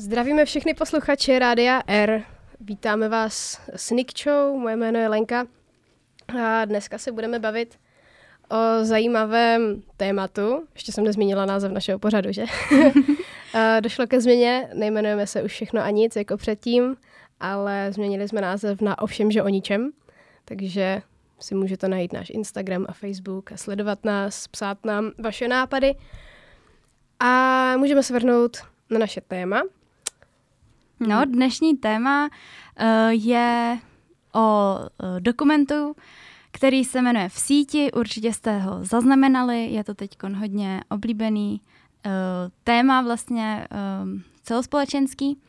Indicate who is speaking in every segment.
Speaker 1: Zdravíme všechny posluchače Rádia R. Vítáme vás s Nick Show, moje jméno je Lenka. A dneska se budeme bavit o zajímavém tématu. Ještě jsem nezmínila název našeho pořadu, že? Došlo ke změně, nejmenujeme se už všechno a nic jako předtím, ale změnili jsme název na Ovšem, že o ničem. Takže si můžete najít náš Instagram a Facebook a sledovat nás, psát nám vaše nápady. A můžeme se vrhnout na naše téma.
Speaker 2: No, dnešní téma uh, je o uh, dokumentu, který se jmenuje V síti, určitě jste ho zaznamenali, je to teď hodně oblíbený uh, téma vlastně uh, celospolečenský.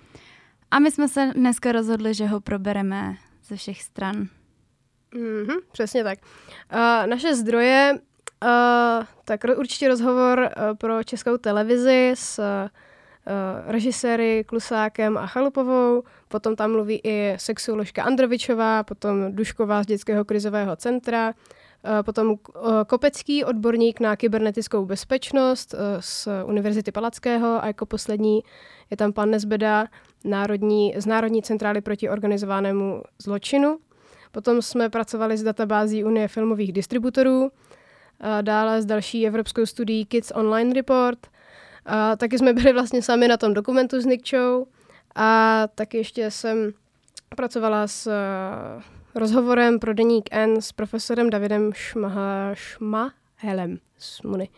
Speaker 2: A my jsme se dneska rozhodli, že ho probereme ze všech stran.
Speaker 1: Mm-hmm, přesně tak. Uh, naše zdroje, uh, tak určitě rozhovor uh, pro českou televizi s uh, režiséry Klusákem a Chalupovou, potom tam mluví i sexuoložka Androvičová, potom Dušková z Dětského krizového centra, uh, potom uh, Kopecký odborník na kybernetickou bezpečnost z Univerzity Palackého a jako poslední je tam pan Nezbeda národní, z Národní centrály proti organizovanému zločinu. Potom jsme pracovali s databází Unie filmových distributorů, dále s další evropskou studií Kids Online Report. A taky jsme byli vlastně sami na tom dokumentu s Nick Show. A taky ještě jsem pracovala s uh, rozhovorem pro deník N s profesorem Davidem Šmaha, Šmahelem z Muny.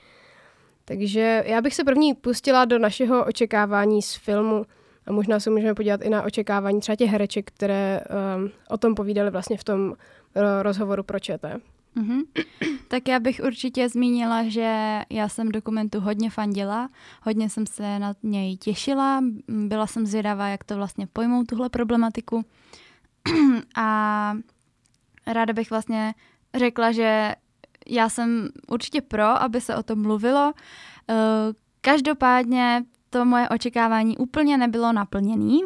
Speaker 1: Takže já bych se první pustila do našeho očekávání z filmu a možná se můžeme podívat i na očekávání třeba těch hereček, které um, o tom povídali vlastně v tom uh, rozhovoru pro ČT.
Speaker 2: Mm-hmm. Tak já bych určitě zmínila, že já jsem dokumentu hodně fandila, hodně jsem se na něj těšila, byla jsem zvědavá, jak to vlastně pojmou, tuhle problematiku. A ráda bych vlastně řekla, že já jsem určitě pro, aby se o tom mluvilo. Uh, každopádně to moje očekávání úplně nebylo naplněné.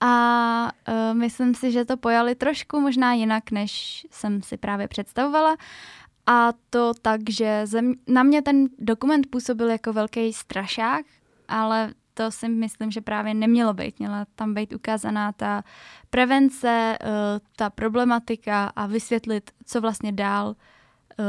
Speaker 2: A uh, myslím si, že to pojali trošku možná jinak, než jsem si právě představovala. A to tak, že zem, na mě ten dokument působil jako velký strašák, ale to si myslím, že právě nemělo být. Měla tam být ukázaná ta prevence, uh, ta problematika a vysvětlit, co vlastně dál, uh,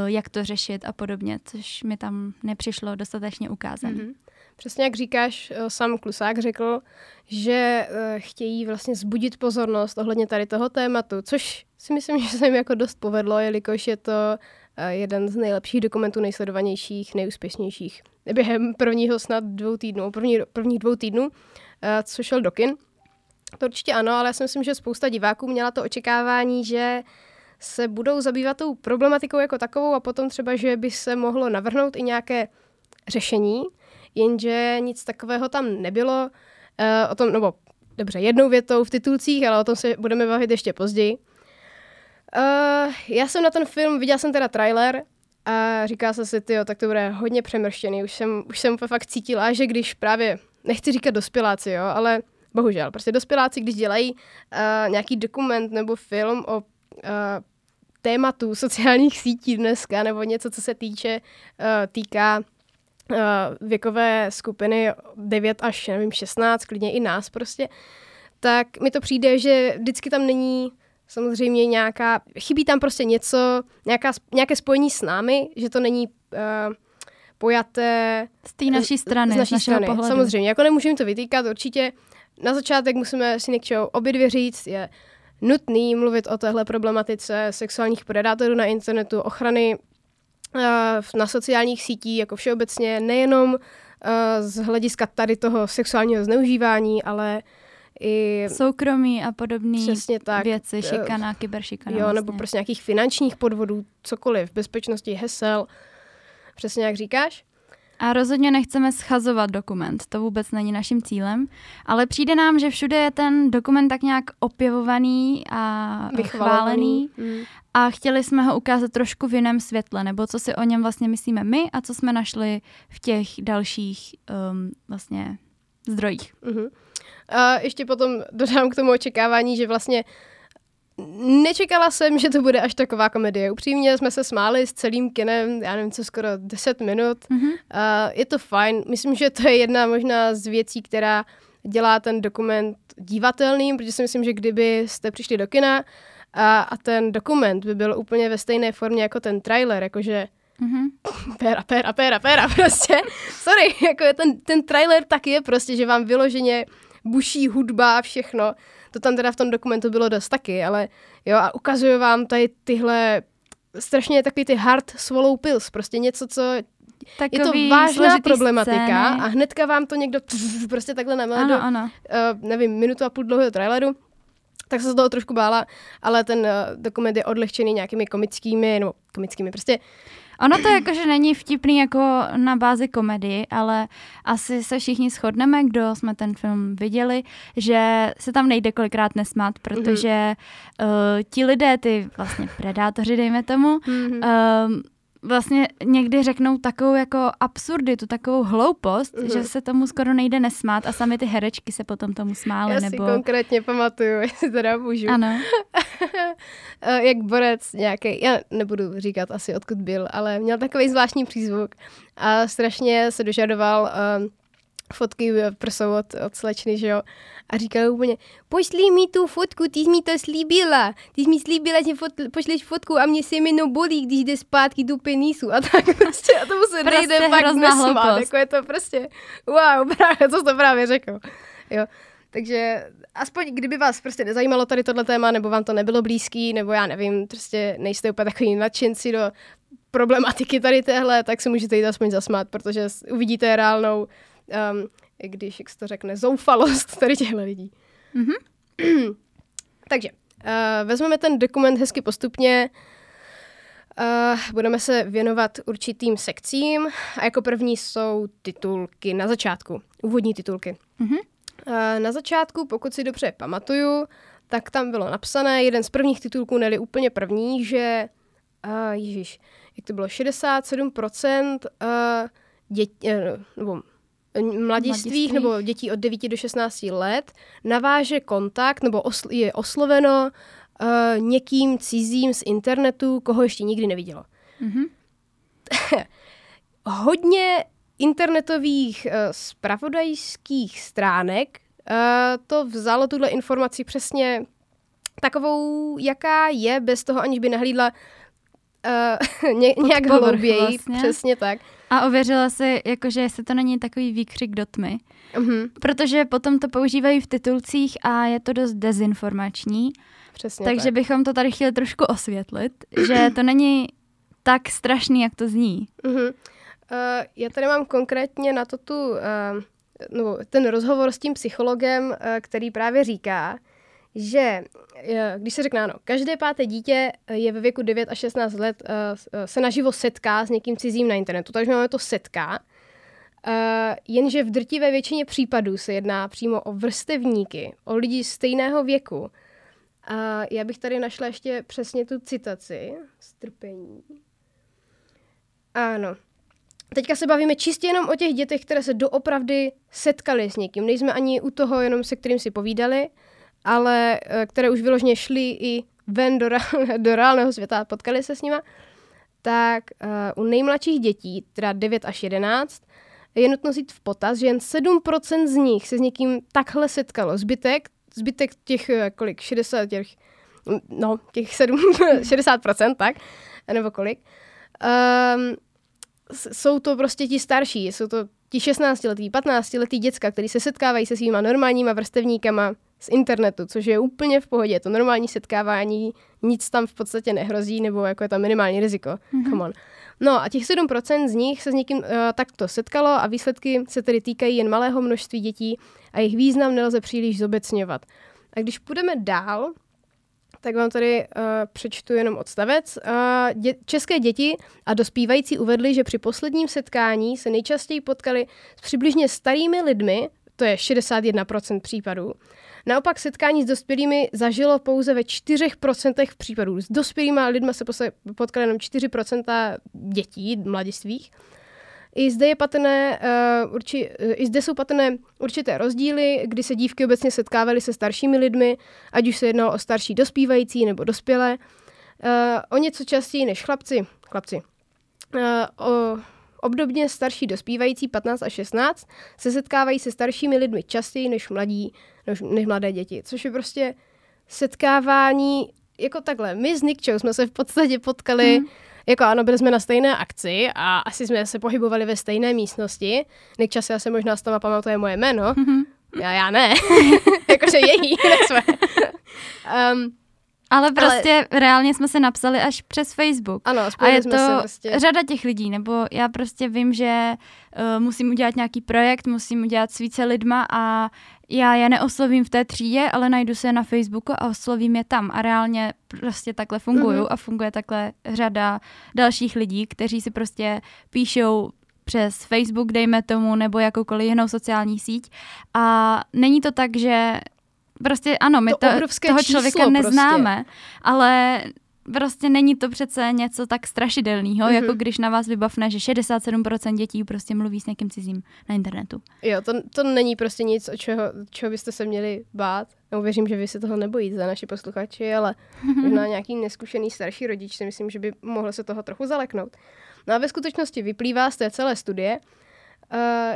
Speaker 2: jak to řešit a podobně, což mi tam nepřišlo dostatečně ukázané. Mm-hmm.
Speaker 1: Přesně jak říkáš, eh, sám Klusák řekl, že eh, chtějí vlastně zbudit pozornost ohledně tady toho tématu, což si myslím, že se jim jako dost povedlo, jelikož je to eh, jeden z nejlepších dokumentů, nejsledovanějších, nejúspěšnějších během prvního snad dvou týdnů, první, prvních dvou týdnů, co šel do kin. To určitě ano, ale já si myslím, že spousta diváků měla to očekávání, že se budou zabývat tou problematikou jako takovou a potom třeba, že by se mohlo navrhnout i nějaké řešení, jenže nic takového tam nebylo. Uh, o tom, nebo dobře, jednou větou v titulcích, ale o tom se budeme bavit ještě později. Uh, já jsem na ten film, viděla jsem teda trailer a říká se si, tyjo, tak to bude hodně přemrštěný. Už jsem, už jsem fakt cítila, že když právě, nechci říkat dospěláci, jo, ale bohužel, prostě dospěláci, když dělají uh, nějaký dokument nebo film o uh, tématu sociálních sítí dneska, nebo něco, co se týče, uh, týká věkové skupiny 9 až nevím, 16, klidně i nás prostě, tak mi to přijde, že vždycky tam není samozřejmě nějaká, chybí tam prostě něco, nějaká, nějaké spojení s námi, že to není uh, pojaté
Speaker 2: z té naší strany,
Speaker 1: z naší z strany. Pohledu. Samozřejmě, jako nemůžeme to vytýkat, určitě na začátek musíme si něčeho obě dvě říct, je nutný mluvit o téhle problematice sexuálních predátorů na internetu, ochrany Eh, na sociálních sítích jako všeobecně, nejenom eh, z hlediska tady toho sexuálního zneužívání, ale i...
Speaker 2: Soukromí a podobné věci, eh, šikana, kyberšikana.
Speaker 1: Jo, vlastně. nebo prostě nějakých finančních podvodů, cokoliv, bezpečnosti hesel, přesně jak říkáš.
Speaker 2: A rozhodně nechceme schazovat dokument, to vůbec není naším cílem, ale přijde nám, že všude je ten dokument tak nějak opěvovaný a chválený mm. a chtěli jsme ho ukázat trošku v jiném světle, nebo co si o něm vlastně myslíme my a co jsme našli v těch dalších um, vlastně zdrojích.
Speaker 1: Mm-hmm. A ještě potom dodám k tomu očekávání, že vlastně Nečekala jsem, že to bude až taková komedie. Upřímně jsme se smáli s celým kinem, já nevím co, skoro 10 minut. Mm-hmm. Uh, je to fajn. Myslím, že to je jedna možná z věcí, která dělá ten dokument divatelným, protože si myslím, že kdyby jste přišli do kina a, a ten dokument by byl úplně ve stejné formě jako ten trailer, jakože Mm-hmm. Péra, péra, péra, péra, prostě. Sorry, jako je ten, ten trailer tak je prostě, že vám vyloženě buší hudba a všechno. To tam teda v tom dokumentu bylo dost taky, ale jo, a ukazuju vám tady tyhle strašně takový ty hard swallow pills, prostě něco, co Takový je to vážná problematika scény. a hnedka vám to někdo prostě takhle namele do, ano. Uh, nevím, minutu a půl dlouhého traileru tak se z toho trošku bála, ale ten uh, dokument je odlehčený nějakými komickými, nebo komickými, prostě
Speaker 2: Ono to jakože není vtipný jako na bázi komedii, ale asi se všichni shodneme, kdo jsme ten film viděli, že se tam nejde kolikrát nesmát, protože mm-hmm. uh, ti lidé, ty vlastně predátoři, dejme tomu, mm-hmm. uh, vlastně někdy řeknou takovou jako absurditu, takovou hloupost, uh-huh. že se tomu skoro nejde nesmát a sami ty herečky se potom tomu smály.
Speaker 1: Já
Speaker 2: nebo...
Speaker 1: si konkrétně pamatuju, jestli teda můžu.
Speaker 2: Ano.
Speaker 1: Eh, jak borec nějaký, já nebudu říkat asi odkud byl, ale měl takový zvláštní přízvuk a strašně se dožadoval um, fotky prsou od, od slečny, že jo. A říkala úplně, pošli mi tu fotku, ty jsi mi to slíbila. Ty jsi mi slíbila, že fot, pošleš fotku a mě semeno bolí, když jde zpátky do penisu. A tak prostě, a tomu se prostě nejde fakt nesmát. Jako je to prostě, wow, právě, co jsi to právě řekl. Jo. Takže aspoň kdyby vás prostě nezajímalo tady tohle téma, nebo vám to nebylo blízký, nebo já nevím, prostě nejste úplně takový nadšenci do problematiky tady téhle, tak se můžete jít aspoň zasmát, protože uvidíte reálnou um, když, jak se to řekne, zoufalost tady těchto lidí. Mm-hmm. Takže uh, vezmeme ten dokument hezky postupně, Uh, budeme se věnovat určitým sekcím a jako první jsou titulky na začátku, úvodní titulky. Mm-hmm. Uh, na začátku, pokud si dobře pamatuju, tak tam bylo napsané, jeden z prvních titulků, neli úplně první, že, uh, ježiš, jak to bylo, 67% uh, dětí, uh, nebo mladistvých, nebo dětí od 9 do 16 let naváže kontakt nebo osl- je osloveno uh, někým cizím z internetu, koho ještě nikdy nevidělo. Mm-hmm. Hodně internetových uh, spravodajských stránek uh, to vzalo tuhle informaci přesně takovou, jaká je, bez toho, aniž by nahlídla uh, ně, nějak hlouběji, vlastně. přesně tak.
Speaker 2: A ověřila si, jakože jestli to není takový výkřik do tmy. Uh-huh. Protože potom to používají v titulcích a je to dost dezinformační.
Speaker 1: Přesně
Speaker 2: Takže
Speaker 1: tak.
Speaker 2: bychom to tady chtěli trošku osvětlit, že to není tak strašný, jak to zní.
Speaker 1: Uh-huh. Uh, já tady mám konkrétně na to tu, uh, no, ten rozhovor s tím psychologem, uh, který právě říká, že když se řekne ano, každé páté dítě je ve věku 9 až 16 let, eh, eh, se naživo setká s někým cizím na internetu, takže máme to setká. Jenže v drtivé většině případů se jedná přímo o vrstevníky, o lidi stejného věku. A já bych tady našla ještě přesně tu citaci. Strpení. Ano. Teďka se bavíme čistě jenom o těch dětech, které se doopravdy setkali s někým. Nejsme ani u toho, jenom se kterým si povídali ale eh, které už vyloženě šly i ven do, do reálného světa a potkali se s nima, tak uh, u nejmladších dětí, teda 9 až 11, je nutno vzít v potaz, že jen 7% z nich se s někým takhle setkalo. Zbytek, zbytek těch, eh, kolik, 60, těch, no, těch 7, 60%, tak, nebo kolik, um, jsou to prostě ti starší, jsou to ti 16-letí, 15-letí děcka, kteří se setkávají se svýma normálníma vrstevníkama z internetu, což je úplně v pohodě. Je to normální setkávání, nic tam v podstatě nehrozí, nebo jako je tam minimální riziko. Mm-hmm. Come on. No a těch 7% z nich se s někým uh, takto setkalo a výsledky se tedy týkají jen malého množství dětí a jejich význam nelze příliš zobecňovat. A když půjdeme dál, tak vám tady uh, přečtu jenom odstavec. Uh, dě- české děti a dospívající uvedli, že při posledním setkání se nejčastěji potkali s přibližně starými lidmi, to je 61% případů, Naopak setkání s dospělými zažilo pouze ve 4% případů. S dospělými lidmi se potkali jenom 4% dětí, mladistvých. I zde, je patrné, uh, urči, uh, I zde jsou patrné určité rozdíly, kdy se dívky obecně setkávaly se staršími lidmi, ať už se jednalo o starší dospívající nebo dospělé. Uh, o něco častěji než chlapci. chlapci. Uh, o, obdobně starší dospívající 15 a 16 se setkávají se staršími lidmi častěji než mladí, než, než mladé děti, což je prostě setkávání jako takhle. My s Nikčou jsme se v podstatě potkali hmm. Jako ano, byli jsme na stejné akci a asi jsme se pohybovali ve stejné místnosti. Nikča si asi možná z toho pamatuje moje jméno. Mm-hmm. Já, já ne. Jakože její, ne své.
Speaker 2: um, ale prostě ale... reálně jsme se napsali až přes Facebook.
Speaker 1: Ano,
Speaker 2: a je
Speaker 1: jsme
Speaker 2: to
Speaker 1: se prostě...
Speaker 2: řada těch lidí, nebo já prostě vím, že uh, musím udělat nějaký projekt, musím udělat s více lidma a já je neoslovím v té třídě, ale najdu se na Facebooku a oslovím je tam. A reálně prostě takhle fungují mm-hmm. a funguje takhle řada dalších lidí, kteří si prostě píšou přes Facebook, dejme tomu, nebo jakoukoliv jinou sociální síť. A není to tak, že prostě ano, my to, to toho člověka neznáme, prostě. ale prostě není to přece něco tak strašidelného, mm-hmm. jako když na vás vybavne, že 67% dětí prostě mluví s někým cizím na internetu.
Speaker 1: Jo, to, to není prostě nic, o čeho, čeho byste se měli bát. No, věřím, že vy se toho nebojíte za naši posluchači, ale možná nějaký neskušený starší rodič si myslím, že by mohl se toho trochu zaleknout. No a ve skutečnosti vyplývá z té celé studie,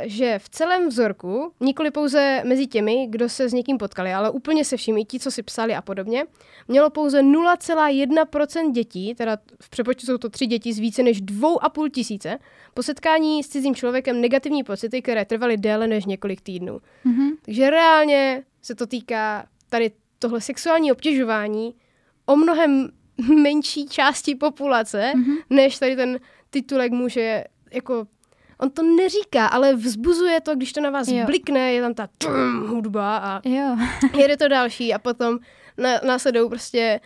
Speaker 1: že v celém vzorku, nikoli pouze mezi těmi, kdo se s někým potkali, ale úplně se všemi, ti, co si psali a podobně, mělo pouze 0,1% dětí, teda v přepočtu jsou to tři děti z více než 2,5 tisíce, po setkání s cizím člověkem negativní pocity, které trvaly déle než několik týdnů. Mm-hmm. Takže reálně se to týká tady tohle sexuální obtěžování o mnohem menší části populace, mm-hmm. než tady ten titulek může jako on to neříká, ale vzbuzuje to, když to na vás jo. blikne, je tam ta trum, hudba a
Speaker 2: jo.
Speaker 1: jede to další a potom na, následují prostě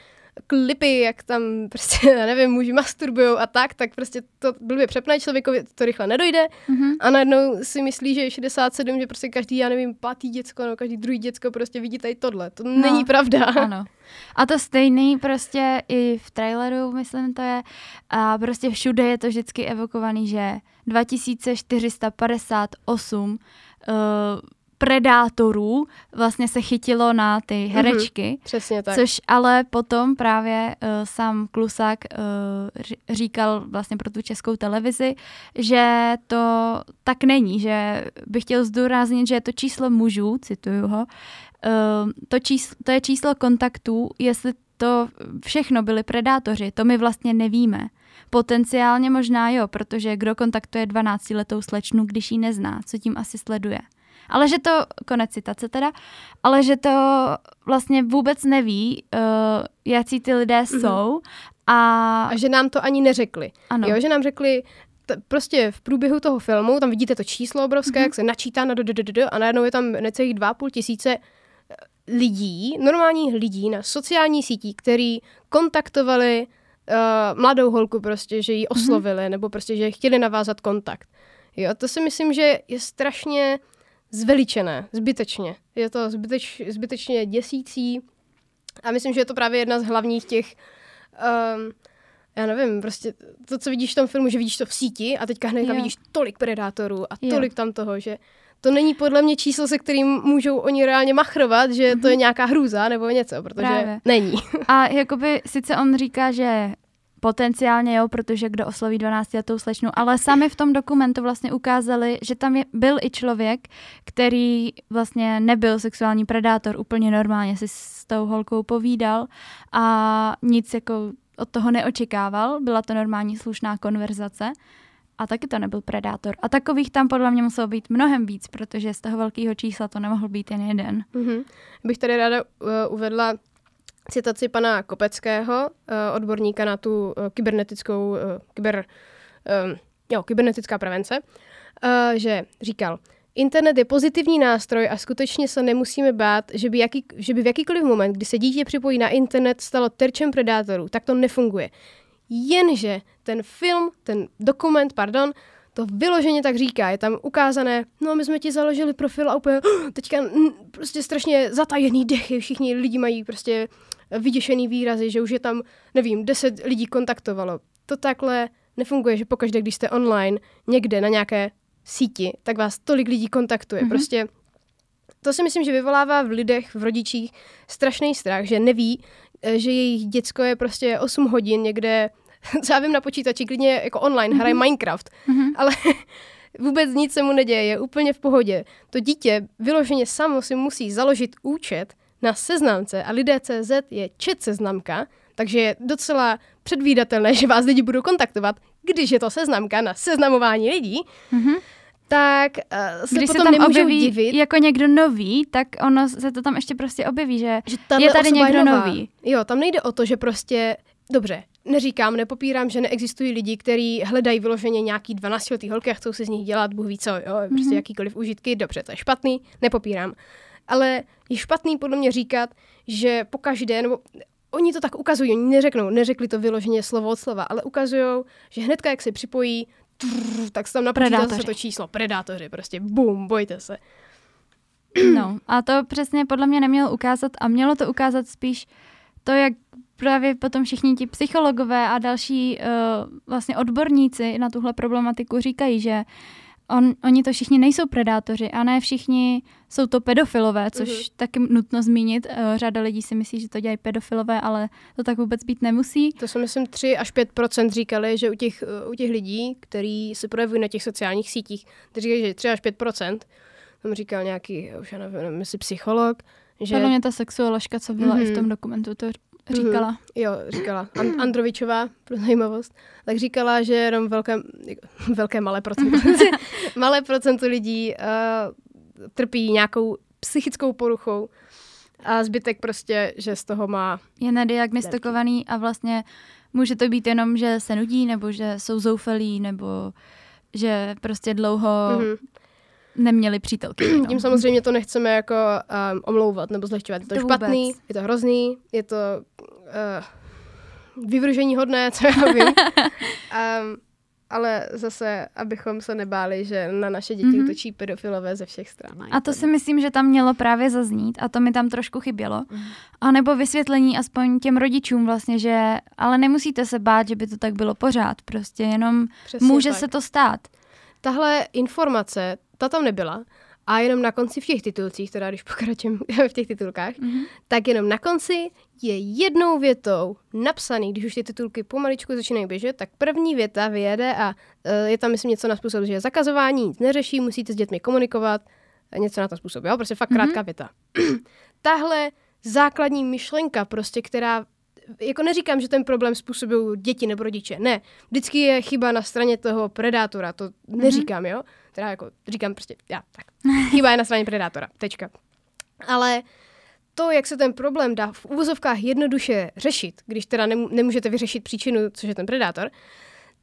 Speaker 1: klipy, jak tam prostě, já nevím, muži masturbujou a tak, tak prostě to blbě přepne člověkovi, to rychle nedojde mm-hmm. a najednou si myslí, že je 67, že prostě každý, já nevím, pátý děcko nebo každý druhý děcko prostě vidí tady tohle. To no, není pravda.
Speaker 2: Ano. A to stejný prostě i v traileru, myslím to je, a prostě všude je to vždycky evokovaný, že 2458 uh, predátorů vlastně se chytilo na ty mhm, herečky. Mm-hmm,
Speaker 1: přesně tak.
Speaker 2: Což ale potom právě uh, sám Klusák uh, říkal vlastně pro tu českou televizi, že to tak není, že bych chtěl zdůraznit, že je to číslo mužů, cituju ho, uh, to, číslo, to je číslo kontaktů, jestli to všechno byli predátoři, to my vlastně nevíme. Potenciálně možná jo, protože kdo kontaktuje 12-letou slečnu, když ji nezná, co tím asi sleduje. Ale že to, konec citace teda, ale že to vlastně vůbec neví, uh, jaký ty lidé mm-hmm. jsou. A...
Speaker 1: a že nám to ani neřekli.
Speaker 2: Ano.
Speaker 1: Jo, že nám řekli, t- prostě v průběhu toho filmu, tam vidíte to číslo obrovské, mm-hmm. jak se načítá na do a najednou je tam necelých dva půl tisíce eh, lidí, normálních lidí na sociální sítí, který kontaktovali uh, mladou holku prostě, že ji mhm. oslovili, mm-hmm. nebo prostě, že chtěli navázat kontakt. Jo, to si myslím, že je strašně zveličené, zbytečně. Je to zbyteč, zbytečně děsící a myslím, že je to právě jedna z hlavních těch, um, já nevím, prostě to, co vidíš v tom filmu, že vidíš to v síti a teďka hned vidíš tolik predátorů a tolik jo. tam toho, že to není podle mě číslo, se kterým můžou oni reálně machrovat, že to je mhm. nějaká hrůza nebo něco, protože Právě. není.
Speaker 2: A jakoby sice on říká, že Potenciálně jo, protože kdo osloví 12 letou slečnu, ale sami v tom dokumentu vlastně ukázali, že tam je, byl i člověk, který vlastně nebyl sexuální predátor, úplně normálně si s tou holkou povídal a nic jako od toho neočekával, byla to normální slušná konverzace a taky to nebyl predátor. A takových tam podle mě muselo být mnohem víc, protože z toho velkého čísla to nemohl být jen jeden.
Speaker 1: Mm-hmm. Bych tady ráda uh, uvedla citaci pana Kopeckého, eh, odborníka na tu eh, kybernetickou, eh, kyber, jo, kybernetická prevence, že říkal, Internet je pozitivní nástroj a skutečně se nemusíme bát, že by, jaký, že by v jakýkoliv moment, kdy se dítě připojí na internet, stalo terčem predátorů. Tak to nefunguje. Jenže ten film, ten dokument, pardon, to vyloženě tak říká. Je tam ukázané, no my jsme ti založili profil a úplně teďka prostě strašně zatajený dechy, všichni lidi mají prostě vyděšený výrazy, že už je tam, nevím, deset lidí kontaktovalo. To takhle nefunguje, že pokaždé, když jste online někde na nějaké síti, tak vás tolik lidí kontaktuje. Mm-hmm. Prostě to si myslím, že vyvolává v lidech, v rodičích strašný strach, že neví, eh, že jejich děcko je prostě 8 hodin někde já vím na počítači, klidně jako online, hraje
Speaker 2: Mhm.
Speaker 1: Minecraft, ale vůbec nic se mu neděje, je úplně v pohodě. To dítě vyloženě samo si musí založit účet na seznamce a lidé.cz je chat seznamka, takže je docela předvídatelné, že vás lidi budou kontaktovat, když je to seznamka na seznamování lidí,
Speaker 2: Mhm.
Speaker 1: tak uh, se
Speaker 2: Když se
Speaker 1: potom
Speaker 2: tam
Speaker 1: nemůžou
Speaker 2: objeví
Speaker 1: divit,
Speaker 2: jako někdo nový, tak ono se to tam ještě prostě objeví, že
Speaker 1: že
Speaker 2: je tady někdo
Speaker 1: nová.
Speaker 2: nový.
Speaker 1: Jo, tam nejde o to, že prostě, dobře, neříkám, nepopírám, že neexistují lidi, kteří hledají vyloženě nějaký 12-letý holky a chcou si z nich dělat, Bůh ví co, jo, prostě
Speaker 2: Mhm.
Speaker 1: jakýkoliv užitky, dobře, to je špatný, nepopírám. Ale je špatný podle mě říkat, že po každé, nebo oni to tak ukazují, oni neřeknou, neřekli to vyloženě slovo od slova, ale ukazují, že hnedka, jak se připojí, trrr, tak se tam napočítá
Speaker 2: Predátoři.
Speaker 1: to číslo, predátoři, prostě bum, bojte se.
Speaker 2: No, a to přesně podle mě nemělo ukázat a mělo to ukázat spíš to, jak právě potom všichni ti psychologové a další uh, vlastně odborníci na tuhle problematiku říkají, že on, oni to všichni nejsou predátoři a ne všichni jsou to pedofilové, což mm-hmm. taky nutno zmínit. Uh, řada lidí si myslí, že to dělají pedofilové, ale to tak vůbec být nemusí.
Speaker 1: To jsou, myslím, 3 až 5% říkali, že u těch, u těch lidí, kteří se projevují na těch sociálních sítích, kteří říkají, že 3 až 5% tam říkal nějaký, už já nevím, jestli psycholog, že...
Speaker 2: Podle mě ta sexuoložka, co byla mm-hmm. i v
Speaker 1: Mhm.
Speaker 2: tom dokumentu, to říkala.
Speaker 1: Mhm. Jo, říkala. An- Androvičová, pro zajímavost. Tak říkala, že jenom velké, jako, velké malé procento, malé procento lidí uh, trpí nějakou psychickou poruchou a zbytek prostě, že z toho má...
Speaker 2: je nediagnostikovaný a vlastně může to být jenom, že se nudí, nebo že jsou zoufalí, nebo že prostě dlouho
Speaker 1: Mhm.
Speaker 2: Neměli přítelky. no.
Speaker 1: Tím samozřejmě to nechceme jako um, omlouvat nebo zlehčovat. Je to,
Speaker 2: To
Speaker 1: špatný,
Speaker 2: vůbec.
Speaker 1: je to hrozný, je to uh, vyvržení hodné, co já vím. um, ale zase, abychom se nebáli, že na naše děti
Speaker 2: Mhm.
Speaker 1: mm-hmm. útočí pedofilové ze všech stran.
Speaker 2: A to si myslím, že tam mělo právě zaznít a to mi tam trošku chybělo. A nebo vysvětlení aspoň těm rodičům vlastně, že ale nemusíte se bát, že by to tak bylo pořád. Prostě jenom
Speaker 1: Přesně
Speaker 2: může
Speaker 1: tak.
Speaker 2: se to stát.
Speaker 1: Tahle informace, ta tam nebyla. A jenom na konci v těch titulcích, teda když pokračujeme v těch titulkách,
Speaker 2: Mhm.
Speaker 1: tak jenom na konci je jednou větou napsaný, když už ty titulky pomaličku začínají běžet, tak první věta vyjede a e, je tam, myslím, něco na způsob, že zakazování nic neřeší, musíte s dětmi komunikovat, a něco na ten způsob, jo? Prostě fakt krátká věta. Tahle základní myšlenka, prostě, která jako neříkám, že ten problém způsobují děti nebo rodiče. Ne, vždycky je chyba na straně toho predátora, to neříkám, jo? Teda jako říkám prostě, já, tak. Chyba je na straně predátora, tečka. Ale to, jak se ten problém dá v úvozovkách jednoduše řešit, když teda nemů- nemůžete vyřešit příčinu, což je ten predátor,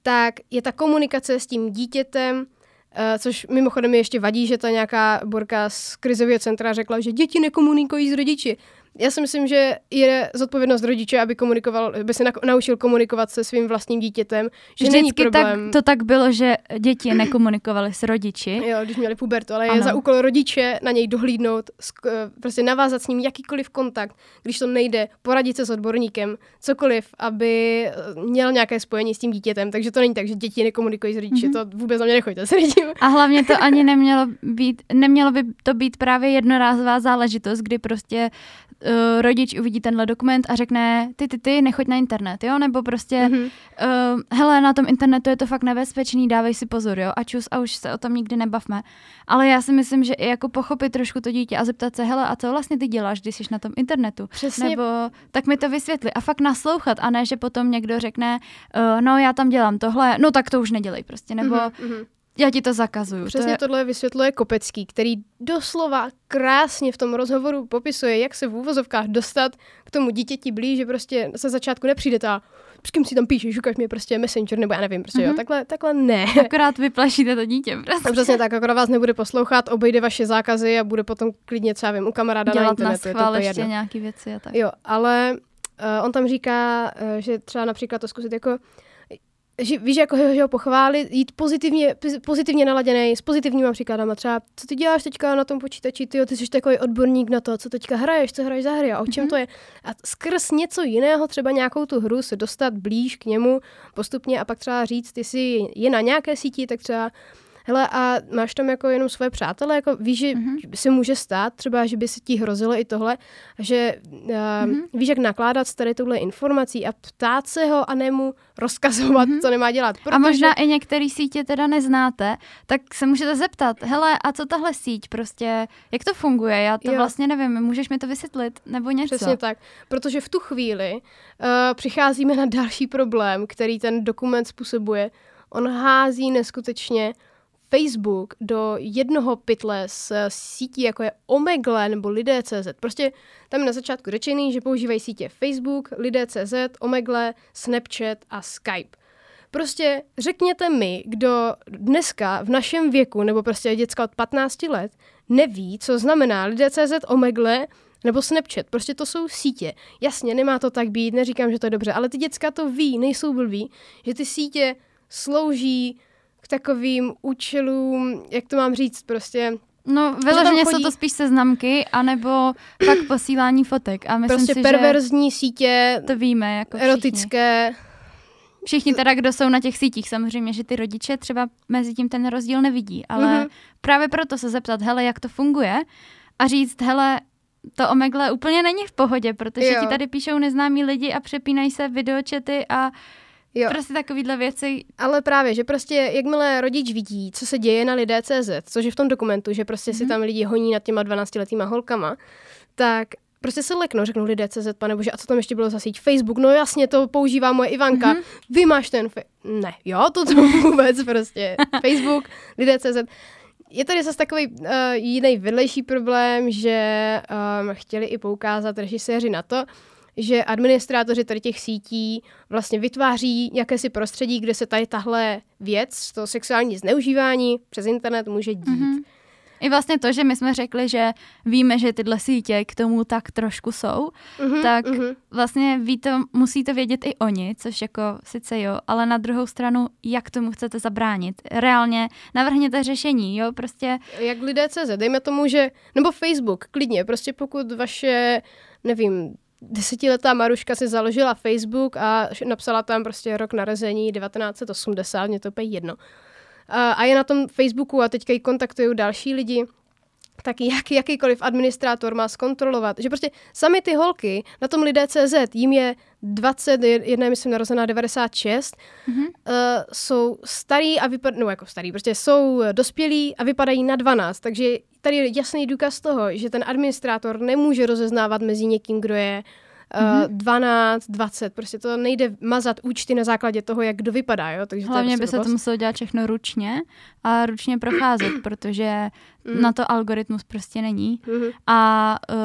Speaker 1: tak je ta komunikace s tím dítětem, eh, což mimochodem mi ještě vadí, že ta nějaká borka z krizového centra řekla, že děti nekomunikují s rodiči. Já si myslím, že je zodpovědnost rodiče, aby komunikoval, aby se naučil komunikovat se svým vlastním dítětem, že není
Speaker 2: Vždycky tak,
Speaker 1: problém.
Speaker 2: to tak bylo, že děti nekomunikovaly s rodiči.
Speaker 1: Jo, když měli pubertu, ale je
Speaker 2: Ano.
Speaker 1: za úkol rodiče na něj dohlídnout, eh, prostě navázat s ním jakýkoliv kontakt, když to nejde, poradit se s odborníkem, cokoliv, aby eh, měl nějaké spojení s tím dítětem. Takže to není tak, že děti nekomunikují s rodiči,
Speaker 2: Mhm.
Speaker 1: to vůbec na mě nechoďte s rodičem.
Speaker 2: A hlavně to ani nemělo být, nemělo by to být právě jednorázová záležitost, kdy prostě uh, rodič uvidí tenhle dokument a řekne, ty, ty, ty, nechoď na internet, jo? Nebo prostě,
Speaker 1: Mhm.
Speaker 2: uh, hele, na tom internetu je to fakt nebezpečný, dávej si pozor, jo? A čus, a už se o tom nikdy nebavme. Ale já si myslím, že i jako pochopit trošku to dítě a zeptat se, hele, a co vlastně ty děláš, když jsi na tom internetu?
Speaker 1: Přesně.
Speaker 2: Nebo tak mi to vysvětli a fakt naslouchat a ne, že potom někdo řekne, uh, no já tam dělám tohle, no tak to už nedělej prostě, nebo
Speaker 1: Mhm, mhm.
Speaker 2: Já ti to zakazuju.
Speaker 1: Přesně
Speaker 2: to je,
Speaker 1: tohle vysvětluje Kopecký, který doslova krásně v tom rozhovoru popisuje, jak se v úvozovkách dostat k tomu dítěti blíž, že prostě se začátku nepřijde ta s kým si tam píšeš, ukaž mi prostě messenger, nebo já nevím, prostě jo,
Speaker 2: Mhm.
Speaker 1: takhle, takhle ne.
Speaker 2: akorát vyplašíte to dítě prostě.
Speaker 1: A přesně tak, akorát vás nebude poslouchat, obejde vaše zákazy a bude potom klidně, já vím, u kamaráda na
Speaker 2: dělat na
Speaker 1: internetu. je to
Speaker 2: schvál
Speaker 1: úplně
Speaker 2: ještě
Speaker 1: jedno.
Speaker 2: nějaký věci a tak.
Speaker 1: Jo, ale uh, on tam říká, uh, že třeba například to zkusit jako že víš, jako ho, že ho pochválit, jít pozitivně, pozitivně naladěný, s pozitivníma příkladama. Třeba, co ty děláš teďka na tom počítači, ty, ty jsi takový odborník na to, co teďka hraješ, co hraješ za hry a o čem
Speaker 2: Mhm.
Speaker 1: to je. A skrz něco jiného, třeba nějakou tu hru, se dostat blíž k němu postupně a pak třeba říct, ty jsi je na nějaké síti, tak třeba hele, a máš tam jako jenom svoje přátelé, jako víš, že mm-hmm. se může stát třeba, že by se ti hrozilo i tohle, že uh, mm-hmm. víš, jak nakládat s tady touhle informací a ptát se ho a ne mu rozkazovat, mm-hmm. co nemá dělat.
Speaker 2: Protože... A možná i některé sítě teda neznáte, tak se můžete zeptat, hele, a co tahle síť prostě, jak to funguje, já to jo. vlastně nevím, můžeš mi to vysvětlit, nebo něco.
Speaker 1: Přesně tak, protože v tu chvíli uh, přicházíme na další problém, který ten dokument způsobuje. On hází neskutečně Facebook do jednoho pytle s sítí, jako je Omegle nebo Lidé.cz. Prostě tam je na začátku řečený, že používají sítě Facebook, Lidé.cz, Omegle, Snapchat a Skype. Prostě řekněte mi, kdo dneska v našem věku, nebo prostě děcka od 15 let, neví, co znamená Lidé.cz, Omegle nebo Snapchat. Prostě to jsou sítě. Jasně, nemá to tak být, neříkám, že to je dobře, ale ty děcka to ví, nejsou blví, že ty sítě slouží k takovým účelům, jak to mám říct, prostě
Speaker 2: No, vyloženě chodí... jsou to spíš seznamky, anebo pak posílání fotek. A myslím
Speaker 1: prostě
Speaker 2: si,
Speaker 1: perverzní že sítě,
Speaker 2: to víme, jako
Speaker 1: erotické.
Speaker 2: Všichni. všichni teda, kdo jsou na těch sítích, samozřejmě, že ty rodiče třeba mezi tím ten rozdíl nevidí, ale mm-hmm. právě proto se zeptat, hele, jak to funguje a říct, hele, to Omegle úplně není v pohodě, protože jo. ti tady píšou neznámí lidi a přepínají se videočety a Jo. Prostě takovýhle věci.
Speaker 1: Ale právě, že prostě jakmile rodič vidí, co se děje na lidé.cz, což je v tom dokumentu, že prostě mm-hmm. si mhm. tam lidi honí nad těma 12-letýma holkama, tak prostě se leknou, řeknou lidé CZ, pane bože, a co tam ještě bylo za síť? Facebook, no jasně, to používá moje Ivanka, mm-hmm. vy máš ten, fe- ne, jo, to to vůbec prostě, Facebook, lidé CZ. Je tady zase takový uh, jiný vedlejší problém, že um, chtěli i poukázat režiséři na to, že administrátoři tady těch sítí vlastně vytváří jakési prostředí, kde se tady tahle věc, to sexuální zneužívání přes internet může dít. Mm-hmm.
Speaker 2: I vlastně to, že my jsme řekli, že víme, že tyhle sítě k tomu tak trošku jsou, mm-hmm, tak mm-hmm. vlastně ví to, musí to vědět i oni, což jako sice jo, ale na druhou stranu, jak tomu chcete zabránit. Reálně navrhněte řešení, jo, prostě.
Speaker 1: Jak lidé CZ, dejme tomu, že, nebo Facebook, klidně, prostě pokud vaše, nevím, desetiletá Maruška si založila Facebook a napsala tam prostě rok narození 1980, mě to úplně jedno. A je na tom Facebooku a teďka ji kontaktují další lidi, tak jak, jakýkoliv administrátor má zkontrolovat, že prostě sami ty holky na tom lidé.cz, jim je 20, jedna je myslím narozená 96, mm-hmm. uh, jsou starý a vypadají, no jako starý, prostě jsou dospělí a vypadají na 12, takže tady je jasný důkaz toho, že ten administrátor nemůže rozeznávat mezi někým, kdo je mm-hmm. 12, 20, prostě to nejde mazat účty na základě toho, jak kdo vypadá, jo?
Speaker 2: Takže Hlavně to prostě by se to muselo dělat všechno ručně a ručně procházet, protože mm. na to algoritmus prostě není. Mm-hmm. A uh,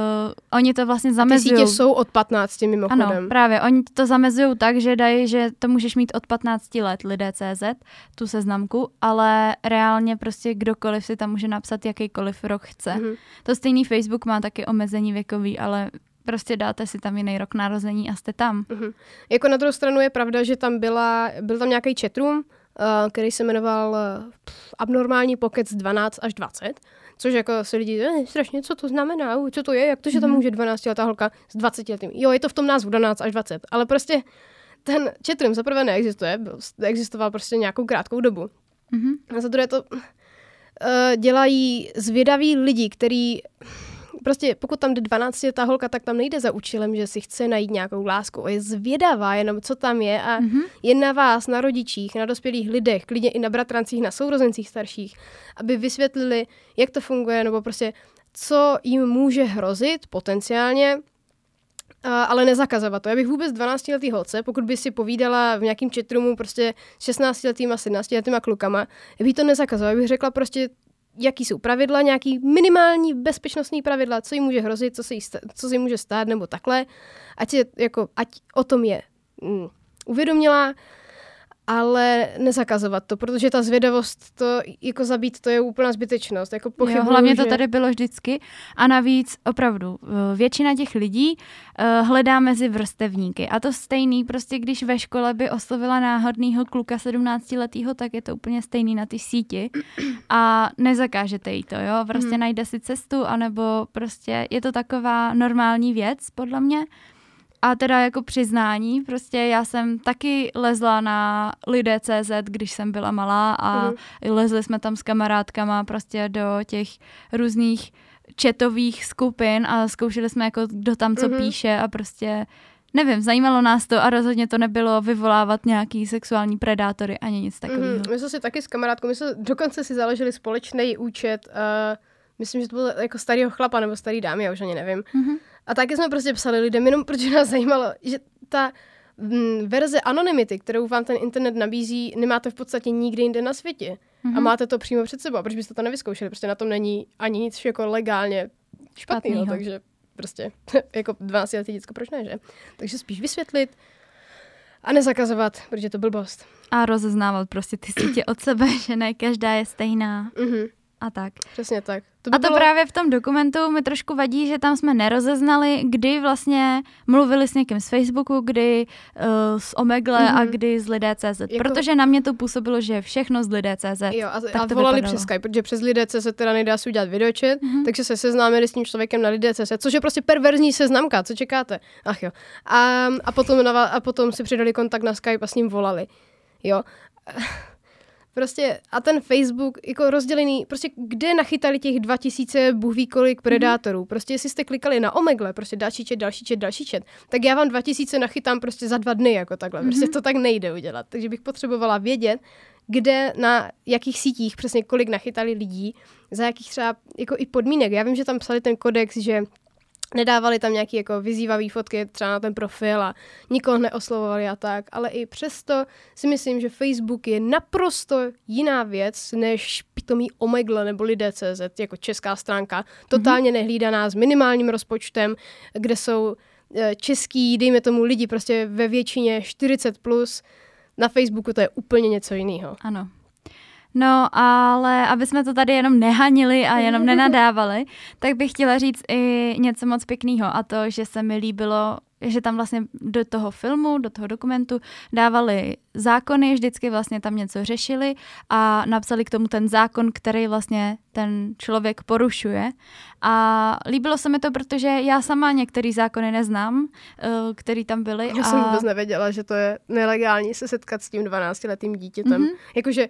Speaker 2: oni to vlastně zamezují.
Speaker 1: Ty sítě jsou od 15 mimochodem.
Speaker 2: Ano, právě. Oni to zamezují tak, že dají, že to můžeš mít od 15 let lidé CZ, tu seznamku, ale reálně prostě kdokoliv si tam může napsat jakýkoliv rok chce. Mm-hmm. To stejný Facebook má taky omezení věkový, ale prostě dáte si tam jiný rok narození a jste tam.
Speaker 1: Uh-huh. Jako na druhou stranu je pravda, že tam byla, byl tam nějaký chatroom, uh, který se jmenoval uh, Abnormální pokec 12 až 20, což jako se lidi, eh, strašně, co to znamená, co to je, jak to, že tam mhm. může 12 letá holka s 20 letým. Jo, je to v tom názvu 12 až 20, ale prostě ten chatroom zaprvé neexistuje, byl, existoval prostě nějakou krátkou dobu. Uh-huh. A za druhé to uh, dělají zvědaví lidi, který prostě pokud tam jde 12 ta holka, tak tam nejde za účelem, že si chce najít nějakou lásku. Je zvědavá jenom, co tam je a mm-hmm. je na vás, na rodičích, na dospělých lidech, klidně i na bratrancích, na sourozencích starších, aby vysvětlili, jak to funguje, nebo prostě co jim může hrozit potenciálně, ale nezakazovat to. Já bych vůbec 12-letý holce, pokud by si povídala v nějakém chatroomu prostě 16-letýma, 17-letýma klukama, já bych to nezakazovala. Já bych řekla prostě, jaký jsou pravidla, nějaký minimální bezpečnostní pravidla, co jí může hrozit, co se jí, co se jí může stát nebo takhle, ať, je, jako, ať o tom je mm, uvědomila ale nezakazovat to, protože ta zvědavost, to jako zabít, to je úplná zbytečnost. Jako
Speaker 2: pochybuju, jo, hlavně že... to tady bylo vždycky a navíc opravdu eh, většina těch lidí uh, hledá mezi vrstevníky a to stejný, prostě když ve škole by oslovila náhodného kluka 17 letého, tak je to úplně stejný na ty síti a nezakážete jí to, jo, prostě hmm. najde si cestu, anebo prostě je to taková normální věc, podle mě. A teda jako přiznání, prostě já jsem taky lezla na lidé.cz, když jsem byla malá a mm. lezli jsme tam s kamarádkama prostě do těch různých četových skupin a zkoušeli jsme jako kdo tam co mm-hmm. píše a prostě nevím, zajímalo nás to a rozhodně to nebylo vyvolávat nějaký sexuální predátory ani nic takového. Mm-hmm.
Speaker 1: My jsme si taky s kamarádkou, my jsme dokonce si založili společný účet, uh, myslím, že to byl jako starého chlapa nebo starý dámy, já už ani nevím. Mm-hmm. A taky jsme prostě psali lidem, jenom protože nás zajímalo, že ta mm, verze anonymity, kterou vám ten internet nabízí, nemáte v podstatě nikdy jinde na světě. Mm-hmm. A mhm. máte to přímo před sebou. A proč byste to nevyzkoušeli? Prostě na tom není ani nic jako legálně špatného, takže prostě jako 12 letý děcko, proč ne, že? Takže spíš vysvětlit a nezakazovat, protože to blbost.
Speaker 2: A rozeznávat prostě ty sítě od sebe, že ne každá je stejná. Mm-hmm a tak.
Speaker 1: Přesně tak. To by
Speaker 2: a to bylo... právě v tom dokumentu mi trošku vadí, že tam jsme nerozeznali, kdy vlastně mluvili s někým z Facebooku, kdy uh, z Omegle mm-hmm. a mhm. kdy z Lidé.cz. Jako... Protože na mě to působilo, že všechno z Lidé.cz.
Speaker 1: Jo, a, tak a to volali vypadalo. přes Skype, protože přes Lidé.cz teda nedá si udělat videočet, mm-hmm. takže se seznámili s tím člověkem na Lidé.cz, což je prostě perverzní seznamka, co čekáte? Ach jo. A, a, potom, a potom si přidali kontakt na Skype a s ním volali. Jo. Prostě a ten Facebook jako rozdělený, prostě kde nachytali těch 2000 bůh ví kolik predátorů. Mm-hmm. Prostě jestli jste klikali na Omegle, prostě další čet, další čet, další čet, tak já vám 2000 nachytám prostě za dva dny jako takhle. Prostě mm-hmm. to tak nejde udělat. Takže bych potřebovala vědět, kde, na jakých sítích přesně kolik nachytali lidí, za jakých třeba jako i podmínek. Já vím, že tam psali ten kodex, že nedávali tam nějaký jako vyzývavý fotky třeba na ten profil a nikoho neoslovovali a tak, ale i přesto si myslím, že Facebook je naprosto jiná věc než pitomý Omegle nebo Lidé.cz jako česká stránka, totálně mm-hmm. nehlídaná s minimálním rozpočtem, kde jsou eh, český, dejme tomu lidi prostě ve většině 40+, plus, na Facebooku to je úplně něco jiného.
Speaker 2: Ano, No, ale aby jsme to tady jenom nehanili a jenom nenadávali, tak bych chtěla říct i něco moc pěkného a to, že se mi líbilo, že tam vlastně do toho filmu, do toho dokumentu dávali zákony, vždycky vlastně tam něco řešili a napsali k tomu ten zákon, který vlastně ten člověk porušuje. A líbilo se mi to, protože já sama některé zákony neznám, eh, který tam byly.
Speaker 1: Já
Speaker 2: a...
Speaker 1: jsem vůbec nevěděla, že to je nelegální se setkat s tím 12-letým dítětem. Mm-hmm. Jakože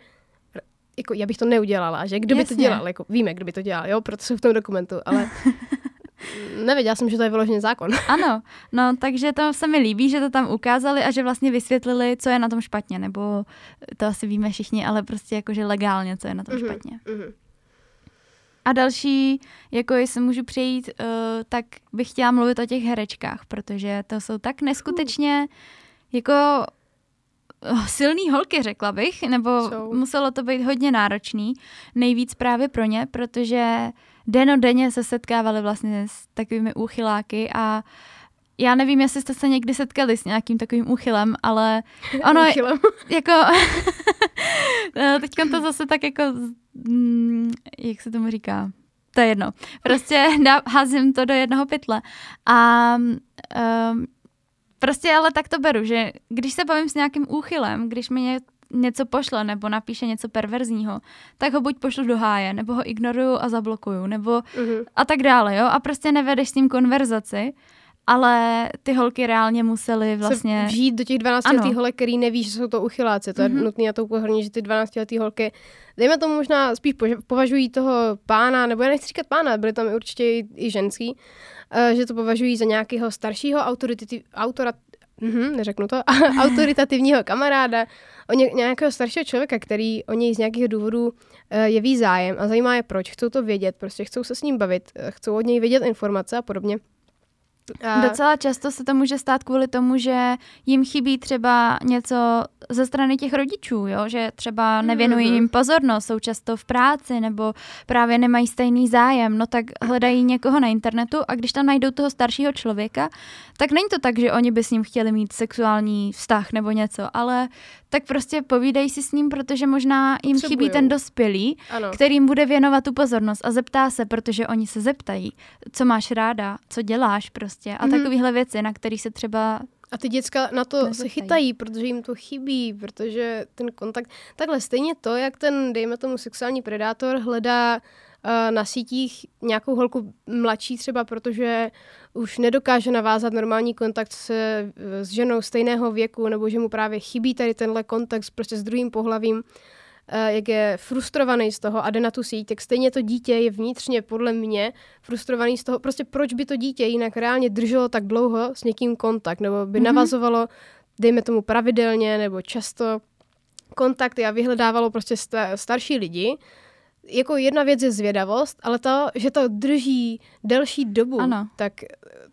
Speaker 1: jako já bych to neudělala, že kdo by to dělal, jako víme, kdo by to dělal, jo, proto jsou v tom dokumentu, ale nevěděla jsem, že to je vyložený zákon.
Speaker 2: ano, no takže to se mi líbí, že to tam ukázali a že vlastně vysvětlili, co je na tom špatně, nebo to asi víme všichni, ale prostě jakože legálně, co je na tom mm-hmm, špatně. Mm-hmm. A další, jako jestli můžu přejít, uh, tak bych chtěla mluvit o těch herečkách, protože to jsou tak neskutečně jako silný holky, řekla bych, nebo Jsou. muselo to být hodně náročný. Nejvíc právě pro ně, protože denodenně se setkávali vlastně s takovými úchyláky a já nevím, jestli jste se někdy setkali s nějakým takovým úchylem, ale ono
Speaker 1: úchylem.
Speaker 2: jako no, teď to zase tak jako mm, jak se tomu říká? To je jedno. Prostě házím to do jednoho pytle. A um, Prostě ale tak to beru, že když se bavím s nějakým úchylem, když mi ně, něco pošle nebo napíše něco perverzního, tak ho buď pošlu do háje, nebo ho ignoruju a zablokuju, nebo uh-huh. a tak dále, jo. A prostě nevedeš s ním konverzaci, ale ty holky reálně musely vlastně...
Speaker 1: Se vžít do těch 12 letých holek, který neví, že jsou to uchyláci. To je uh-huh. nutné na to upozornit, že ty 12 letý holky, dejme tomu možná spíš považují toho pána, nebo já nechci říkat pána, byly tam určitě i, i ženský, uh, že to považují za nějakého staršího autoritativ, autora, mm, neřeknu to, autoritativního kamaráda, o ně, nějakého staršího člověka, který o něj z nějakých důvodů uh, jeví zájem a zajímá je proč, chcou to vědět, prostě chcou se s ním bavit, uh, chcou od něj vědět informace a podobně.
Speaker 2: A... Docela často se to může stát kvůli tomu, že jim chybí třeba něco ze strany těch rodičů, jo? že třeba nevěnují mm-hmm. jim pozornost, jsou často v práci nebo právě nemají stejný zájem, no tak hledají někoho na internetu a když tam najdou toho staršího člověka, tak není to tak, že oni by s ním chtěli mít sexuální vztah nebo něco, ale tak prostě povídají si s ním, protože možná jim Potřebujou. chybí ten dospělý, ano. který jim bude věnovat tu pozornost a zeptá se, protože oni se zeptají, co máš ráda, co děláš prostě a mm-hmm. takovéhle věci, na které se třeba
Speaker 1: a ty děcka na to nezeptají. se chytají, protože jim to chybí, protože ten kontakt... Takhle stejně to, jak ten, dejme tomu, sexuální predátor hledá na sítích nějakou holku mladší třeba, protože už nedokáže navázat normální kontakt se, s ženou stejného věku, nebo že mu právě chybí tady tenhle kontakt prostě s druhým pohlavím, Eh, jak je frustrovaný z toho a jde na tu síť, tak stejně to dítě je vnitřně podle mě frustrovaný z toho, prostě proč by to dítě jinak reálně drželo tak dlouho s někým kontakt, nebo by mm-hmm. navazovalo, dejme tomu pravidelně nebo často kontakty a vyhledávalo prostě starší lidi, jako jedna věc je zvědavost, ale to, že to drží delší dobu, ano. tak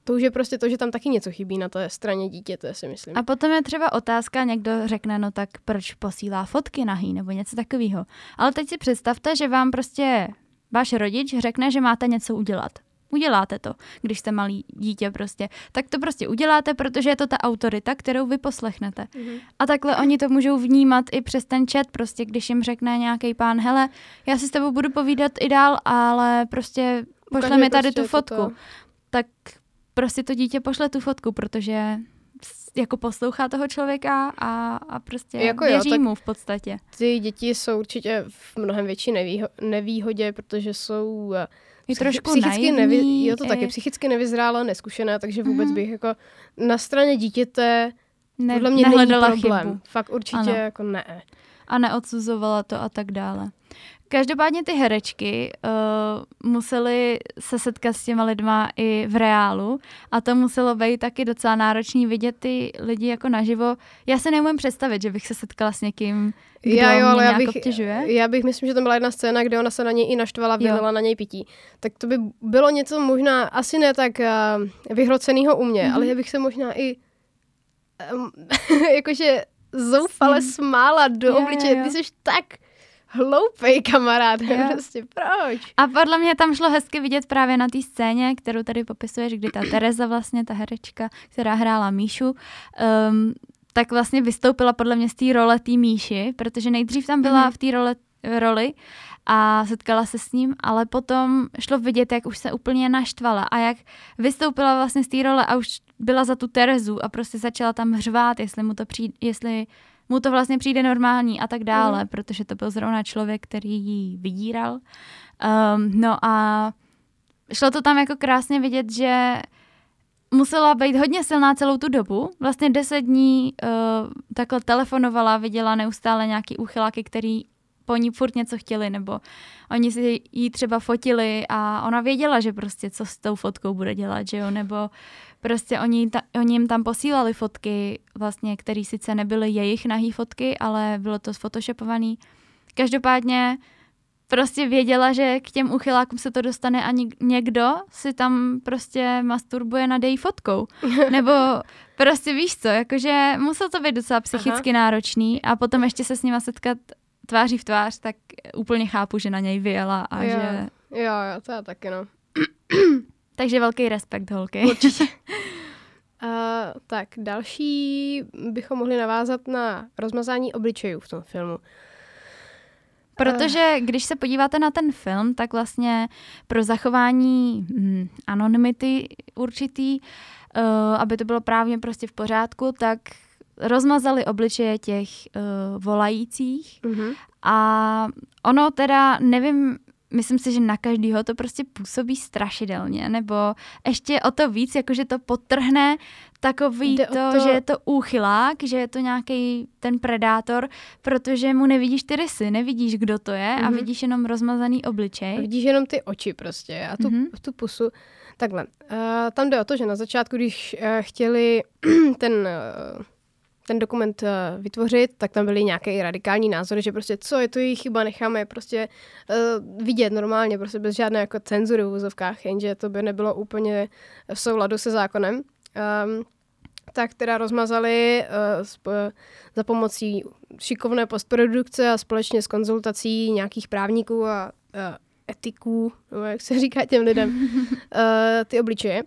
Speaker 1: to už je prostě to, že tam taky něco chybí na té straně dítěte, si myslím.
Speaker 2: A potom je třeba otázka, někdo řekne, no tak proč posílá fotky nahý nebo něco takového. Ale teď si představte, že vám prostě váš rodič řekne, že máte něco udělat. Uděláte to, když jste malý dítě prostě. Tak to prostě uděláte, protože je to ta autorita, kterou vy poslechnete. Mm-hmm. A takhle oni to můžou vnímat i přes ten chat, prostě když jim řekne nějaký pán, hele, já si s tebou budu povídat i dál, ale prostě pošle mi tady prostě tu fotku. To. Tak prostě to dítě pošle tu fotku, protože jako poslouchá toho člověka a, a prostě jako věří jo, mu v podstatě.
Speaker 1: Ty děti jsou určitě v mnohem větší nevýho- nevýhodě, protože jsou
Speaker 2: je trošku psychicky
Speaker 1: nevy, jo, to taky psychicky nevyzrála, neskušená, takže vůbec mm-hmm. bych jako na straně dítěte ne, podle mě není problém. Chybu. Fakt určitě ano. jako ne.
Speaker 2: A neodsuzovala to a tak dále. Každopádně ty herečky uh, musely se setkat s těma lidma i v reálu a to muselo být taky docela náročný vidět ty lidi jako naživo. Já se nemůžu představit, že bych se setkala s někým, kdo já, jo, ale já bych, obtěžuje.
Speaker 1: Já bych, myslím, že tam byla jedna scéna, kde ona se na něj i naštvala, vylila na něj pití. Tak to by bylo něco možná, asi ne tak uh, vyhroceného u mě, mm-hmm. ale já bych se možná i um, jakože zoufale smála do obličeje. Ty jsi tak hloupej kamarád, jo. prostě proč?
Speaker 2: A podle mě tam šlo hezky vidět právě na té scéně, kterou tady popisuješ, kdy ta Tereza vlastně, ta herečka, která hrála Míšu, um, tak vlastně vystoupila podle mě z té role té Míši, protože nejdřív tam byla mm. v té role, roli a setkala se s ním, ale potom šlo vidět, jak už se úplně naštvala a jak vystoupila vlastně z té role a už byla za tu Terezu a prostě začala tam hřvát, jestli mu to přijde, jestli mu to vlastně přijde normální a tak dále, mm. protože to byl zrovna člověk, který ji vydíral. Um, no a šlo to tam jako krásně vidět, že musela být hodně silná celou tu dobu. Vlastně deset dní uh, takhle telefonovala, viděla neustále nějaký úchyláky, který po ní furt něco chtěli, nebo oni si jí třeba fotili a ona věděla, že prostě co s tou fotkou bude dělat, že jo, nebo prostě oni, ta, oni jim tam posílali fotky, vlastně, které sice nebyly jejich nahý fotky, ale bylo to sfotoshopovaný. Každopádně prostě věděla, že k těm uchylákům se to dostane a někdo si tam prostě masturbuje nad její fotkou. Nebo prostě víš co, jakože musel to být docela psychicky Aha. náročný a potom ještě se s nima setkat tváří v tvář, tak úplně chápu, že na něj vyjela a jo. že...
Speaker 1: Jo, jo, to je taky no.
Speaker 2: Takže velký respekt, holky.
Speaker 1: Určitě. uh, tak, další bychom mohli navázat na rozmazání obličejů v tom filmu.
Speaker 2: Protože když se podíváte na ten film, tak vlastně pro zachování hm, anonymity určitý, uh, aby to bylo právě prostě v pořádku, tak rozmazali obličeje těch uh, volajících mm-hmm. a ono teda, nevím, myslím si, že na každýho to prostě působí strašidelně, nebo ještě o to víc, jakože to potrhne takový to, to, že je to úchylák, že je to nějaký ten predátor, protože mu nevidíš ty rysy, nevidíš, kdo to je mm-hmm. a mhm. vidíš jenom rozmazaný obličej.
Speaker 1: A vidíš jenom ty oči prostě a tu, mm-hmm. tu pusu. Takhle, uh, tam jde o to, že na začátku, když uh, chtěli ten... Uh, ten dokument uh, vytvořit, tak tam byly nějaké radikální názory, že prostě co je to jejich chyba, necháme je prostě uh, vidět normálně, prostě bez žádné jako cenzury v úzovkách, jenže to by nebylo úplně v souladu se zákonem. Um, tak teda rozmazali uh, sp- za pomocí šikovné postprodukce a společně s konzultací nějakých právníků a uh, etiků, nebo jak se říká těm lidem, uh, ty obličeje.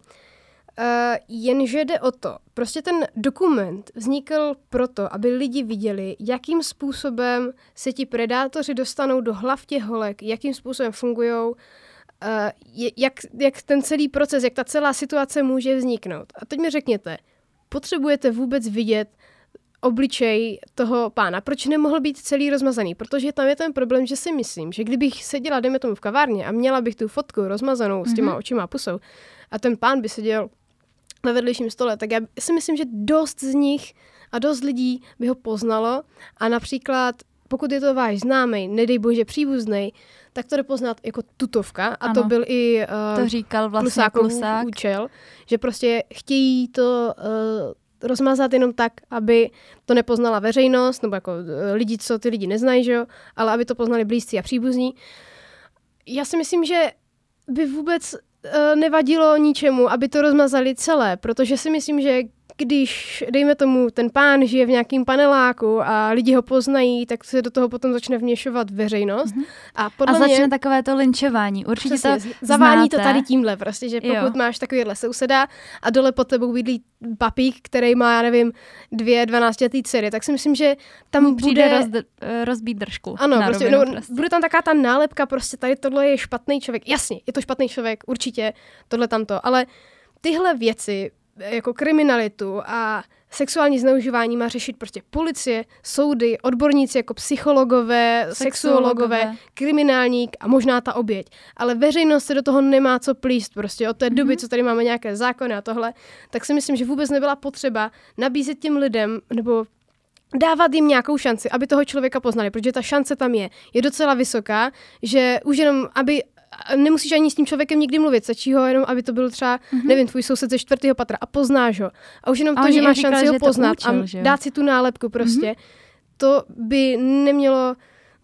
Speaker 1: Uh, jenže jde o to, prostě ten dokument vznikl proto, aby lidi viděli, jakým způsobem se ti predátoři dostanou do hlav těch holek, jakým způsobem fungují, uh, jak, jak ten celý proces, jak ta celá situace může vzniknout. A teď mi řekněte, potřebujete vůbec vidět obličej toho pána. Proč nemohl být celý rozmazaný? Protože tam je ten problém, že si myslím, že kdybych seděla, dejme tomu v kavárně a měla bych tu fotku rozmazanou s těma mm-hmm. očima a pusou a ten pán by seděl na vedlejším stole, tak já si myslím, že dost z nich a dost lidí by ho poznalo a například pokud je to váš známý, nedej bože příbuzný, tak to jde poznat jako tutovka a ano, to byl i
Speaker 2: uh, to říkal vlastně klusák.
Speaker 1: účel, že prostě chtějí to uh, rozmazat jenom tak, aby to nepoznala veřejnost, nebo jako uh, lidi, co ty lidi neznají, že jo, ale aby to poznali blízcí a příbuzní. Já si myslím, že by vůbec nevadilo ničemu, aby to rozmazali celé, protože si myslím, že když, dejme tomu, ten pán žije v nějakém paneláku a lidi ho poznají, tak se do toho potom začne vměšovat veřejnost. Mm-hmm.
Speaker 2: A, podle a začne mě, takové to linčování. Určitě přesně, to
Speaker 1: Zavání znáte. to tady tímhle, prostě, že pokud jo. máš takovýhle souseda a dole pod tebou bydlí papík, který má, já nevím, dvě dvanáctiletý dcery, tak si myslím, že tam
Speaker 2: Přijde
Speaker 1: bude...
Speaker 2: Roz, rozbít držku.
Speaker 1: Ano, prostě, no, prostě. bude tam taká ta nálepka, prostě tady tohle je špatný člověk. Jasně, je to špatný člověk, určitě, tohle tamto, ale tyhle věci jako kriminalitu a sexuální zneužívání má řešit prostě policie, soudy, odborníci jako psychologové, sexuologové, sexuologové, kriminálník a možná ta oběť. Ale veřejnost se do toho nemá co plíst prostě od té mm-hmm. doby, co tady máme nějaké zákony a tohle, tak si myslím, že vůbec nebyla potřeba nabízet těm lidem nebo dávat jim nějakou šanci, aby toho člověka poznali, protože ta šance tam je. Je docela vysoká, že už jenom, aby nemusíš ani s tím člověkem nikdy mluvit, stačí ho jenom, aby to byl třeba, mm-hmm. nevím, tvůj soused ze čtvrtého patra a poznáš ho. A už jenom a to, že máš šanci ho poznat učil, a dát si tu nálepku prostě, mm-hmm. to by nemělo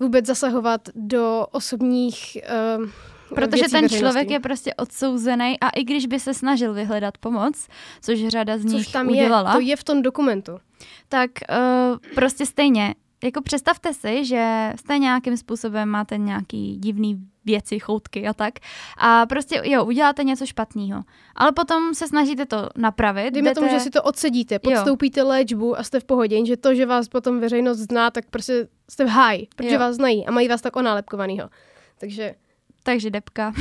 Speaker 1: vůbec zasahovat do osobních uh,
Speaker 2: Protože ten člověk je prostě odsouzený a i když by se snažil vyhledat pomoc, což řada z nich což tam udělala.
Speaker 1: Je, to je v tom dokumentu.
Speaker 2: Tak uh, prostě stejně jako představte si, že jste nějakým způsobem máte nějaký divný věci, choutky a tak. A prostě, jo, uděláte něco špatného. Ale potom se snažíte to napravit.
Speaker 1: Dejme jdete... tomu, že si to odsedíte, podstoupíte jo. léčbu a jste v pohodě, že to, že vás potom veřejnost zná, tak prostě jste v háji, protože jo. vás znají a mají vás tak onálepkovanýho. Takže
Speaker 2: takže depka.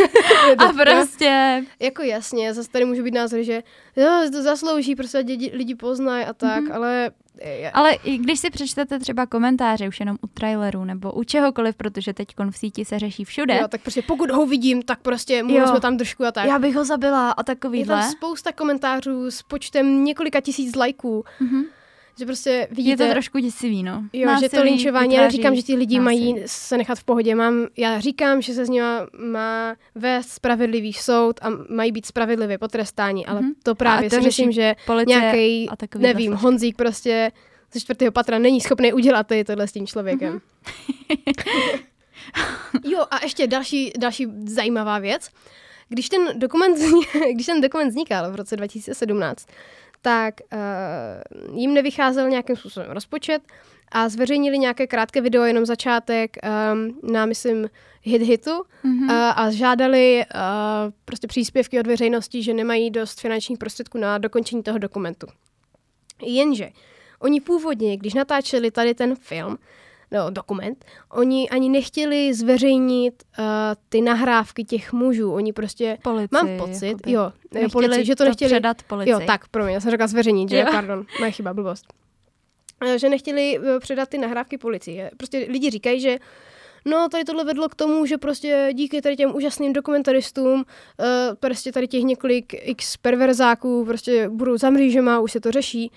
Speaker 2: a prostě...
Speaker 1: Jako jasně, zase tady může být názor, že jo, to zaslouží, prostě lidi, lidi poznají a tak, mm-hmm. ale...
Speaker 2: Je. Ale i když si přečtete třeba komentáře už jenom u traileru nebo u čehokoliv, protože teď v síti se řeší všude.
Speaker 1: Jo, tak prostě pokud ho vidím, tak prostě mu jsme tam držku a tak.
Speaker 2: Já bych ho zabila a takovýhle.
Speaker 1: Je tam spousta komentářů s počtem několika tisíc lajků. Mm-hmm že prostě vidíte...
Speaker 2: Je to trošku děsivý, no.
Speaker 1: Jo, Násilí, že to linčování, já říkám, že ti lidi násilí. mají se nechat v pohodě. Mám, já říkám, že se z něj má vést spravedlivý soud a mají být spravedlivě potrestáni, ale mm-hmm. to právě to si myslím, že nějaký, nevím, vlastně. Honzík prostě ze čtvrtého patra není schopný udělat tady tohle s tím člověkem. Mm-hmm. jo, a ještě další, další zajímavá věc. Když ten dokument, když ten dokument vznikal v roce 2017, tak uh, jim nevycházel nějakým způsobem rozpočet a zveřejnili nějaké krátké video, jenom začátek um, na, myslím, hit hitu mm-hmm. uh, a žádali uh, prostě příspěvky od veřejnosti, že nemají dost finančních prostředků na dokončení toho dokumentu. Jenže oni původně, když natáčeli tady ten film, no, dokument, oni ani nechtěli zveřejnit uh, ty nahrávky těch mužů. Oni prostě,
Speaker 2: policii,
Speaker 1: mám pocit, jakoby. jo, nechtěli policii, že to nechtěli.
Speaker 2: To předat policii.
Speaker 1: Jo, tak, pro mě, já jsem řekla zveřejnit, že, jo. pardon, moje chyba, blbost. Uh, že nechtěli uh, předat ty nahrávky policii. Prostě lidi říkají, že No, tady tohle vedlo k tomu, že prostě díky tady těm úžasným dokumentaristům, uh, prostě tady těch několik x perverzáků prostě budou za mřížema, už se to řeší.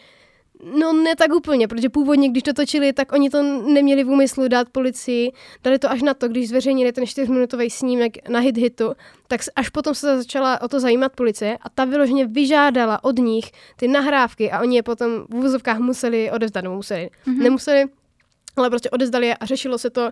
Speaker 1: No ne tak úplně, protože původně, když to točili, tak oni to neměli v úmyslu dát policii. Dali to až na to, když zveřejnili ten čtyřminutový snímek na hit hitu, tak až potom se začala o to zajímat policie a ta vyloženě vyžádala od nich ty nahrávky a oni je potom v úvozovkách museli odevzdat, nebo museli. Mm-hmm. Nemuseli, ale prostě odezdali je a řešilo se to uh,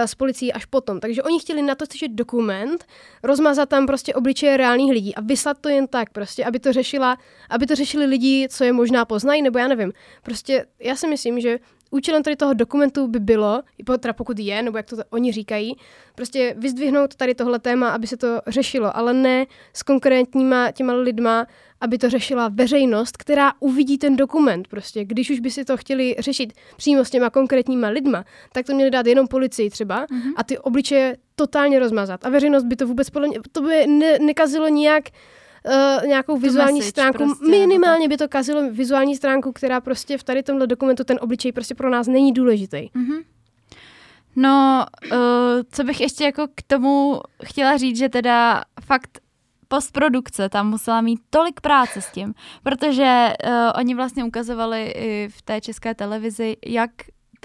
Speaker 1: s policií až potom. Takže oni chtěli natočit dokument, rozmazat tam prostě obličeje reálných lidí a vyslat to jen tak prostě, aby to řešila, aby to řešili lidi, co je možná poznají, nebo já nevím. Prostě já si myslím, že účelem tady toho dokumentu by bylo, teda pokud je, nebo jak to oni říkají, prostě vyzdvihnout tady tohle téma, aby se to řešilo, ale ne s konkrétníma těma lidma, aby to řešila veřejnost, která uvidí ten dokument. Prostě, když už by si to chtěli řešit přímo s těma konkrétníma lidma, tak to měli dát jenom policii třeba mm-hmm. a ty obličeje totálně rozmazat. A veřejnost by to vůbec podle mě, to by ne, nekazilo nijak uh, nějakou vizuální
Speaker 2: message
Speaker 1: stránku.
Speaker 2: prostě,
Speaker 1: Minimálně by to kazilo vizuální stránku, která prostě v tady tomhle dokumentu ten obličej prostě pro nás není důležitý.
Speaker 2: Mm-hmm. No, uh, co bych ještě jako k tomu chtěla říct, že teda fakt postprodukce tam musela mít tolik práce s tím, protože uh, oni vlastně ukazovali i v té české televizi, jak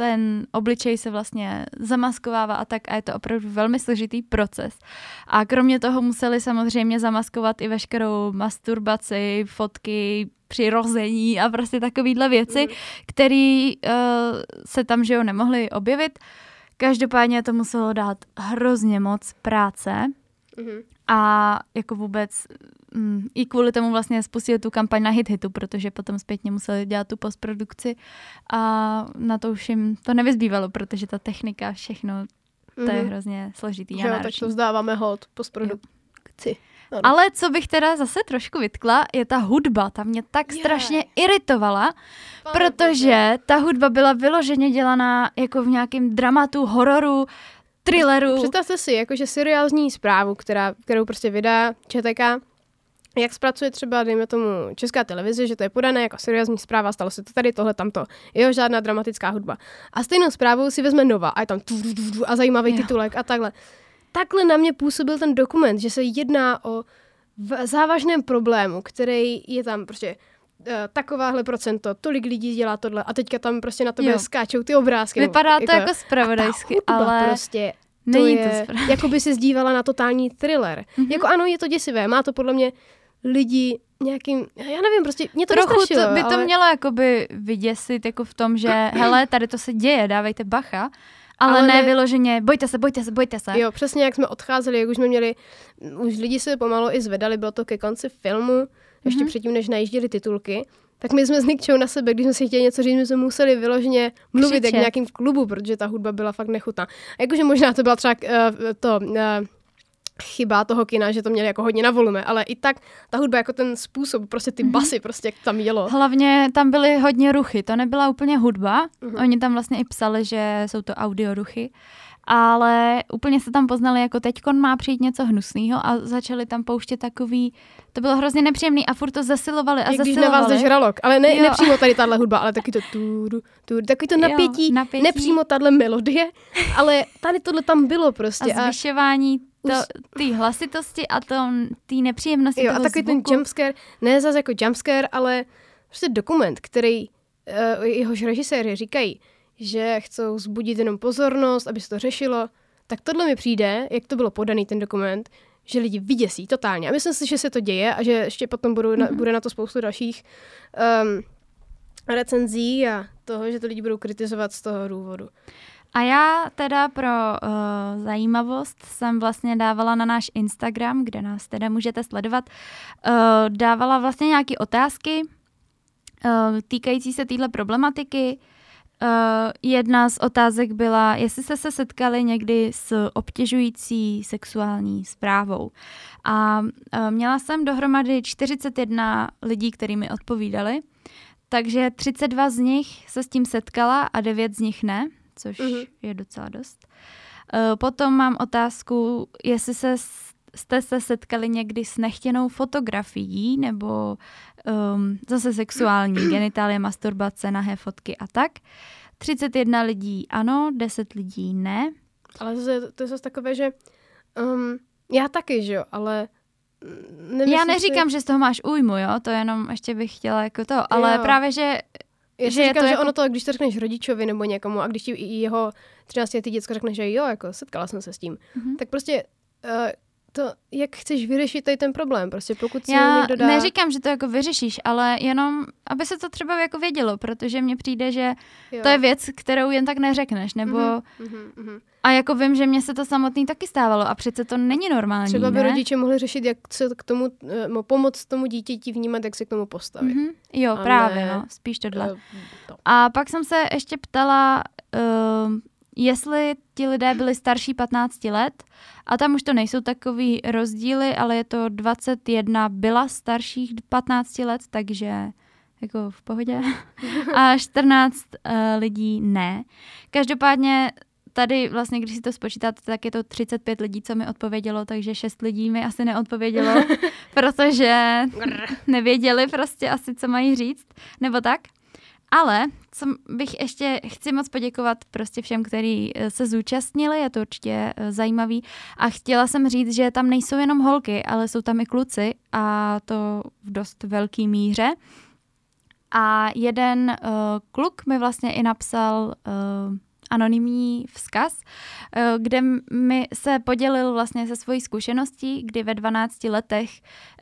Speaker 2: ten obličej se vlastně zamaskovává a tak a je to opravdu velmi složitý proces. A kromě toho museli samozřejmě zamaskovat i veškerou masturbaci, fotky, přirození a prostě takovýhle věci, mm. které uh, se tam, že jo, nemohly objevit. Každopádně to muselo dát hrozně moc práce. Mm-hmm. A jako vůbec mm, i kvůli tomu vlastně spustili tu kampaň na Hit Hitu, protože potom zpětně museli dělat tu postprodukci a na to už jim to nevyzbývalo, protože ta technika, všechno, to mm-hmm. je mhm. hrozně složitý
Speaker 1: náročný. tak to vzdáváme hod postprodukci.
Speaker 2: Ano. Ale co bych teda zase trošku vytkla, je ta hudba. Ta mě tak yeah. strašně iritovala, Pane protože ta hudba byla vyloženě dělaná jako v nějakém dramatu, hororu, thrilleru.
Speaker 1: Představte si, jakože seriální zprávu, která, kterou prostě vydá ČTK, jak zpracuje třeba, dejme tomu, česká televize, že to je podané jako seriózní zpráva, stalo se to tady, tohle, tamto. Jo, žádná dramatická hudba. A stejnou zprávu si vezme Nova a je tam a zajímavý jo. titulek a takhle. Takhle na mě působil ten dokument, že se jedná o závažném problému, který je tam prostě uh, takováhle procento, tolik lidí dělá tohle a teďka tam prostě na tebe jo. skáčou ty obrázky.
Speaker 2: Vypadá to jako, jako spravodajsky, ale
Speaker 1: prostě to Není je, to jako by se zdívala na totální thriller. Mm-hmm. Jako ano, je to děsivé, má to podle mě lidi nějakým, já nevím, prostě mě to
Speaker 2: Trochu to by ale... to mělo jakoby vyděsit jako v tom, že hele, tady to se děje, dávejte bacha, ale, ale ne, ne vyloženě, bojte se, bojte se, bojte se.
Speaker 1: Jo, přesně jak jsme odcházeli, jak už jsme měli, už lidi se pomalu i zvedali, bylo to ke konci filmu, mm-hmm. ještě předtím, než najížděli titulky, tak my jsme s Nikčou na sebe, když jsme si chtěli něco říct, my jsme museli vyloženě mluvit Křičet. jak v nějakým klubu, protože ta hudba byla fakt nechutná. Jakože možná to byla třeba uh, to... Uh, chyba toho kina, že to měli jako hodně na volume, ale i tak ta hudba jako ten způsob, prostě ty mhm. basy, mm-hmm. prostě jak tam jelo.
Speaker 2: Hlavně tam byly hodně ruchy, to nebyla úplně hudba, mm-hmm. oni tam vlastně i psali, že jsou to audio ruchy, ale úplně se tam poznali, jako teďkon má přijít něco hnusného a začali tam pouštět takový, to bylo hrozně nepříjemný a furt to zasilovali a Jak zasilovali.
Speaker 1: když na vás žralok, ale ne, nepřímo tady tahle hudba, ale taky to turu, turu, takový to napětí, jo, napětí, nepřímo tahle melodie, ale tady tohle tam bylo prostě.
Speaker 2: A zvyšování té hlasitosti a té nepříjemnosti
Speaker 1: jo,
Speaker 2: toho
Speaker 1: a takový
Speaker 2: zvuku.
Speaker 1: ten jumpscare, ne zase jako jumpscare, ale prostě dokument, který uh, jehož režiséři říkají, že chcou zbudit jenom pozornost, aby se to řešilo, tak tohle mi přijde, jak to bylo podaný ten dokument, že lidi vyděsí totálně. A myslím si, že se to děje a že ještě potom budou na, mm-hmm. bude na to spoustu dalších um, recenzí a toho, že to lidi budou kritizovat z toho důvodu.
Speaker 2: A já teda pro uh, zajímavost jsem vlastně dávala na náš Instagram, kde nás teda můžete sledovat, uh, dávala vlastně nějaké otázky uh, týkající se téhle problematiky. Uh, jedna z otázek byla, jestli jste se setkali někdy s obtěžující sexuální zprávou. A uh, měla jsem dohromady 41 lidí, který mi odpovídali, takže 32 z nich se s tím setkala a 9 z nich ne což mm-hmm. je docela dost. Uh, potom mám otázku, jestli se jste se setkali někdy s nechtěnou fotografií nebo um, zase sexuální genitálie, masturbace, nahé fotky a tak. 31 lidí ano, 10 lidí ne.
Speaker 1: Ale zase, to je zase takové, že um, já taky, že jo, ale
Speaker 2: já neříkám, si... že z toho máš újmu, jo, to jenom ještě bych chtěla jako to, ale jo. právě, že
Speaker 1: já že říkám, to že jako... ono to, když to řekneš rodičovi nebo někomu a když ti jeho 13 letý děcko řekne, že jo, jako setkala jsem se s tím, mm-hmm. tak prostě uh, to, jak chceš vyřešit tady ten problém, prostě pokud si
Speaker 2: Já
Speaker 1: někdo dá...
Speaker 2: neříkám, že to jako vyřešíš, ale jenom, aby se to třeba jako vědělo, protože mně přijde, že jo. to je věc, kterou jen tak neřekneš, nebo mm-hmm, mm-hmm. a jako vím, že mně se to samotný taky stávalo a přece to není normální,
Speaker 1: Třeba by
Speaker 2: ne?
Speaker 1: rodiče mohli řešit, jak se k tomu, uh, pomoct tomu dítěti vnímat, jak se k tomu postavit. Mm-hmm.
Speaker 2: Jo, a právě, ne, no, spíš tohle. Uh, to. A pak jsem se ještě ptala, uh, jestli ti lidé byli starší 15 let a tam už to nejsou takový rozdíly, ale je to 21 byla starších 15 let, takže jako v pohodě. A 14 uh, lidí ne. Každopádně tady vlastně, když si to spočítáte, tak je to 35 lidí, co mi odpovědělo, takže 6 lidí mi asi neodpovědělo, protože nevěděli prostě asi, co mají říct, nebo tak. Ale co bych ještě chci moc poděkovat prostě všem, kteří eh, se zúčastnili, je to určitě eh, zajímavý. A chtěla jsem říct, že tam nejsou jenom holky, ale jsou tam i kluci a to v dost velký míře. A jeden uh, kluk mi vlastně i napsal uh, anonymní vzkaz, uh, kde mi se podělil vlastně se svojí zkušeností, kdy ve 12 letech,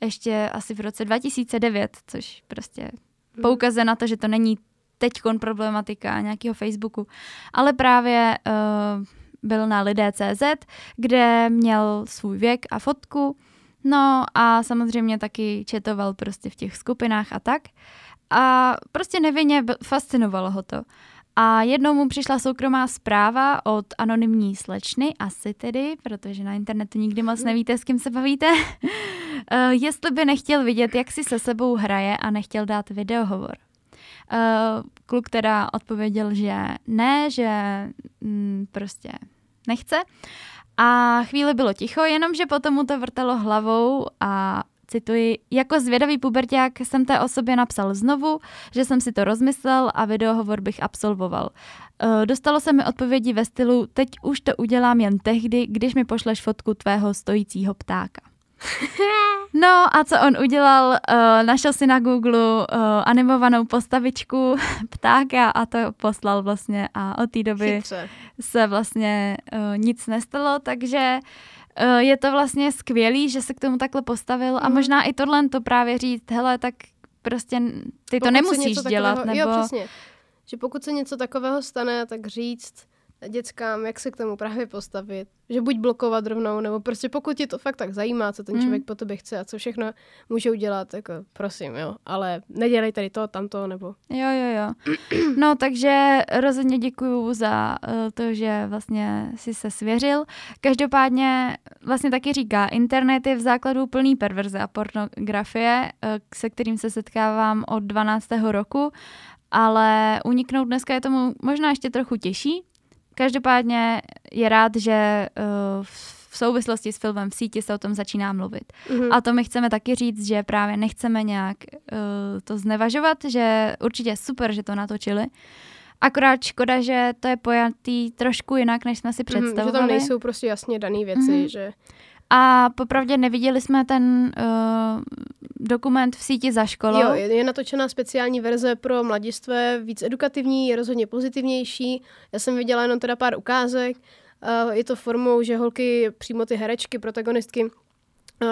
Speaker 2: ještě asi v roce 2009, což prostě mhm. poukazuje na to, že to není teďkon problematika nějakého Facebooku, ale právě uh, byl na lidé.cz, kde měl svůj věk a fotku, no a samozřejmě taky četoval prostě v těch skupinách a tak. A prostě nevinně fascinovalo ho to. A jednou mu přišla soukromá zpráva od anonymní slečny, asi tedy, protože na internetu nikdy moc nevíte, s kým se bavíte, uh, jestli by nechtěl vidět, jak si se sebou hraje a nechtěl dát videohovor. Uh, kluk teda odpověděl, že ne, že mm, prostě nechce. A chvíli bylo ticho, jenomže potom mu to vrtalo hlavou a cituji, jako zvědavý puberták jsem té osobě napsal znovu, že jsem si to rozmyslel a videohovor bych absolvoval. Uh, dostalo se mi odpovědi ve stylu, teď už to udělám jen tehdy, když mi pošleš fotku tvého stojícího ptáka. No a co on udělal? Uh, našel si na Google uh, animovanou postavičku ptáka a to poslal vlastně a od té doby Chytře. se vlastně uh, nic nestalo, takže uh, je to vlastně skvělý, že se k tomu takhle postavil mm. a mhm. možná i tohle to právě říct, hele, tak prostě ty pokud to nemusíš dělat.
Speaker 1: Takového, nebo... Jo, přesně. Že pokud se něco takového stane, tak říct, dětskám, jak se k tomu právě postavit. Že buď blokovat rovnou, nebo prostě pokud ti to fakt tak zajímá, co ten mm. člověk po tobě chce a co všechno může udělat, jako prosím, jo. Ale nedělej tady to, tamto, nebo...
Speaker 2: Jo, jo, jo. No, takže rozhodně děkuju za uh, to, že vlastně si se svěřil. Každopádně vlastně taky říká, internet je v základu plný perverze a pornografie, uh, se kterým se setkávám od 12. roku, ale uniknout dneska je tomu možná ještě trochu těžší, Každopádně je rád, že uh, v souvislosti s filmem v síti se o tom začíná mluvit. Mm-hmm. A to my chceme taky říct, že právě nechceme nějak uh, to znevažovat, že určitě super, že to natočili. Akorát škoda, že to je pojatý trošku jinak, než jsme si představovali. Mm,
Speaker 1: že tam nejsou prostě jasně dané věci, mm-hmm. že...
Speaker 2: A popravdě neviděli jsme ten uh, dokument v síti za školou.
Speaker 1: Jo, je, natočená speciální verze pro mladistvé, víc edukativní, je rozhodně pozitivnější. Já jsem viděla jenom teda pár ukázek. Uh, je to formou, že holky, přímo ty herečky, protagonistky,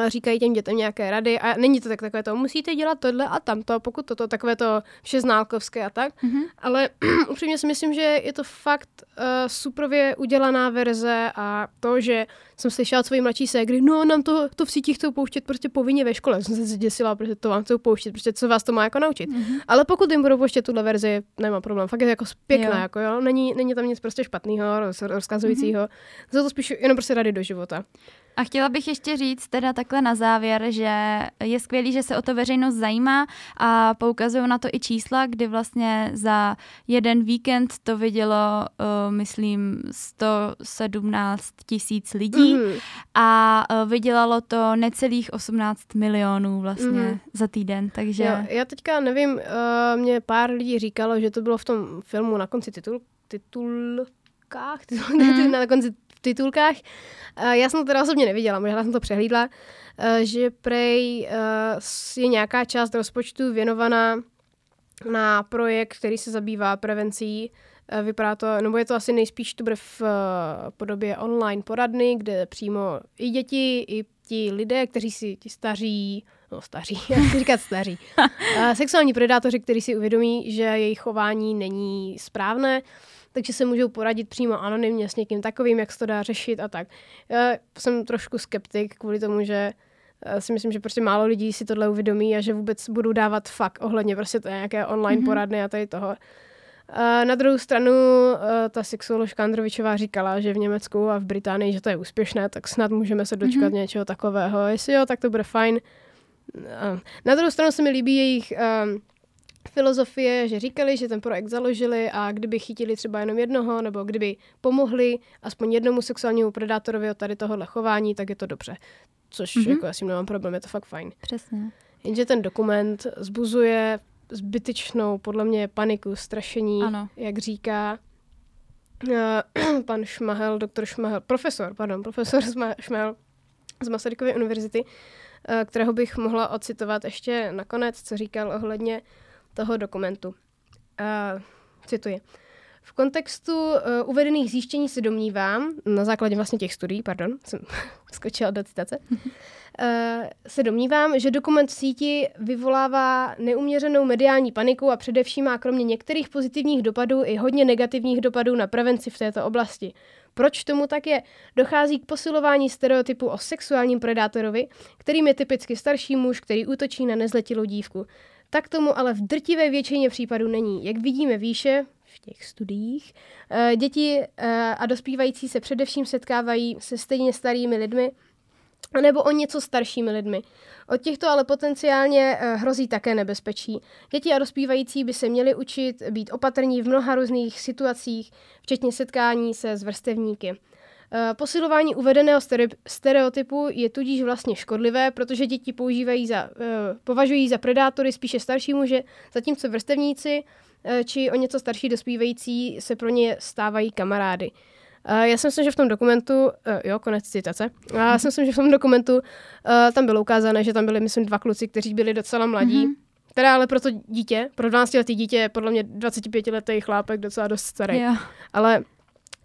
Speaker 1: říkají těm dětem nějaké rady a není to tak takové to, musíte dělat tohle a tamto, pokud toto, takové to všeználkovské a tak, mm-hmm. ale upřímně si myslím, že je to fakt uh, suprově udělaná verze a to, že jsem slyšela od své mladší ségry, no nám to, to v sítích chcou pouštět prostě povinně ve škole, jsem se zděsila, protože to vám chcou pouštět, prostě co vás to má jako naučit. Mm-hmm. Ale pokud jim budou pouštět tuhle verzi, nemá problém, fakt je jako pěkná, jo. jako jo, není, není tam nic prostě špatného, rozkazujícího, mm-hmm. jsou to spíš jenom prostě rady do života.
Speaker 2: A chtěla bych ještě říct teda takhle na závěr, že je skvělý, že se o to veřejnost zajímá a poukazují na to i čísla, kdy vlastně za jeden víkend to vidělo, uh, myslím, 117 tisíc lidí mm-hmm. a uh, vydělalo to necelých 18 milionů vlastně mm-hmm. za týden, takže... Jo,
Speaker 1: já teďka nevím, uh, mě pár lidí říkalo, že to bylo v tom filmu na konci titul, titulkách, titul, mm. na konci titulkách. Já jsem to teda osobně neviděla, možná jsem to přehlídla, že prej je nějaká část rozpočtu věnovaná na projekt, který se zabývá prevencí Vypadá to, nebo je to asi nejspíš to bude v podobě online poradny, kde přímo i děti, i ti lidé, kteří si ti staří, no staří, já chci říkat staří, sexuální predátoři, kteří si uvědomí, že jejich chování není správné, takže se můžou poradit přímo anonymně s někým takovým, jak se to dá řešit a tak. Já jsem trošku skeptik kvůli tomu, že eh, si myslím, že prostě málo lidí si tohle uvědomí a že vůbec budou dávat fakt ohledně prostě to nějaké online mm-hmm. poradny a tady toho. A na druhou stranu eh, ta sexuoložka Androvičová říkala, že v Německu a v Británii, že to je úspěšné, tak snad můžeme se dočkat mm-hmm. něčeho takového. Jestli jo, tak to bude fajn. Na druhou stranu se mi líbí jejich filozofie, že říkali, že ten projekt založili a kdyby chytili třeba jenom jednoho, nebo kdyby pomohli aspoň jednomu sexuálnímu predátorovi od tady tohohle chování, tak je to dobře. Což mm-hmm. jako já s tím nemám problém, je to fakt fajn.
Speaker 2: Přesně.
Speaker 1: Jenže ten dokument zbuzuje zbytečnou, podle mě, paniku, strašení,
Speaker 2: Ano.
Speaker 1: jak říká eh, pan Šmahel, doktor Šmahel, profesor, pardon, profesor Šmahel z Masarykovy univerzity, eh, kterého bych mohla ocitovat ještě nakonec, co říkal ohledně toho dokumentu. Uh, cituji. V kontextu uh, uvedených zjištění se domnívám, na základě vlastně těch studií, pardon, jsem skočila do citace, uh, se domnívám, že dokument v síti vyvolává neuměřenou mediální paniku a především má kromě některých pozitivních dopadů i hodně negativních dopadů na prevenci v této oblasti. Proč tomu tak je? Dochází k posilování stereotypu o sexuálním predátorovi, kterým je typicky starší muž, který útočí na nezletilou dívku. Tak tomu ale v drtivé většině případů není. Jak vidíme výše, v těch studiích, eh, děti eh, a dospívající se především setkávají se stejně starými lidmi, nebo o něco staršími lidmi. Od těchto ale potenciálně eh, hrozí také nebezpečí. Děti a dospívající by se měli učit být opatrní v mnoha různých situacích, včetně setkání se s vrstevníky. Eh, Posilování uvedeného stere- stereotypu je tudíž vlastně škodlivé, protože děti používají za, eh, považují za predátory spíše starší muže, zatímco vrstevníci eh, či o něco starší dospívající se pro ně stávají kamarády. Já si myslím, že v tom dokumentu, jo, konec citace, já si myslím, že v tom dokumentu tam bylo ukázané, že tam byli, myslím, dva kluci, kteří byli docela mladí,
Speaker 2: Mhm.
Speaker 1: Teda ale pro to dítě, pro 12-letý dítě je podle mě 25-letý chlápek docela dost starý.
Speaker 2: Jo.
Speaker 1: Ale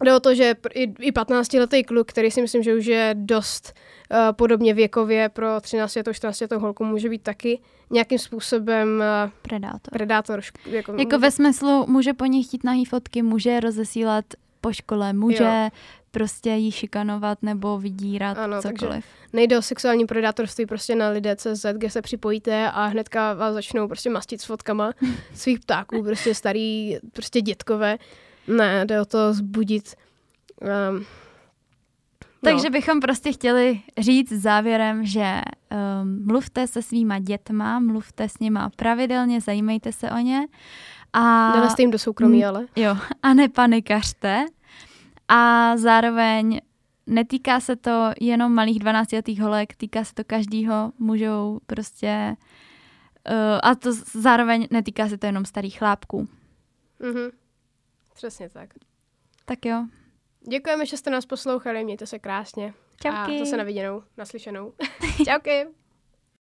Speaker 1: jde o to, že i, i 15-letý kluk, který si myslím, že už je dost uh, podobně věkově pro 13 14 holku, může být taky nějakým způsobem uh,
Speaker 2: Predátor.
Speaker 1: predátor. šk- Jako,
Speaker 2: Jako ve smyslu, může po nich chtít nahý fotky, může rozesílat po škole, může
Speaker 1: Jo.
Speaker 2: prostě jí šikanovat nebo vydírat
Speaker 1: Ano, takže-
Speaker 2: cokoliv.
Speaker 1: Nejde o sexuální predátorství prostě na lidé.cz, kde se připojíte a hnedka vás začnou prostě mastit s fotkama svých ptáků, prostě starý, prostě dětkové. Ne, jde o to zbudit um,
Speaker 2: Takže bychom prostě chtěli říct závěrem, že um, mluvte se svýma dětma, mluvte s nima pravidelně, zajímejte se o ně. A,
Speaker 1: Nelezte jim do soukromí,
Speaker 2: Mm.
Speaker 1: ale.
Speaker 2: jo, a nepanikařte. A zároveň netýká se to jenom malých 12-letých holek, týká se to každýho, můžou prostě... Uh, a to zároveň netýká se to jenom starých chlápků.
Speaker 1: Mhm. Přesně tak.
Speaker 2: Tak jo.
Speaker 1: Děkujeme, že jste nás poslouchali, mějte se krásně.
Speaker 2: Čauky.
Speaker 1: A zase na viděnou, naslyšenou. Čauky.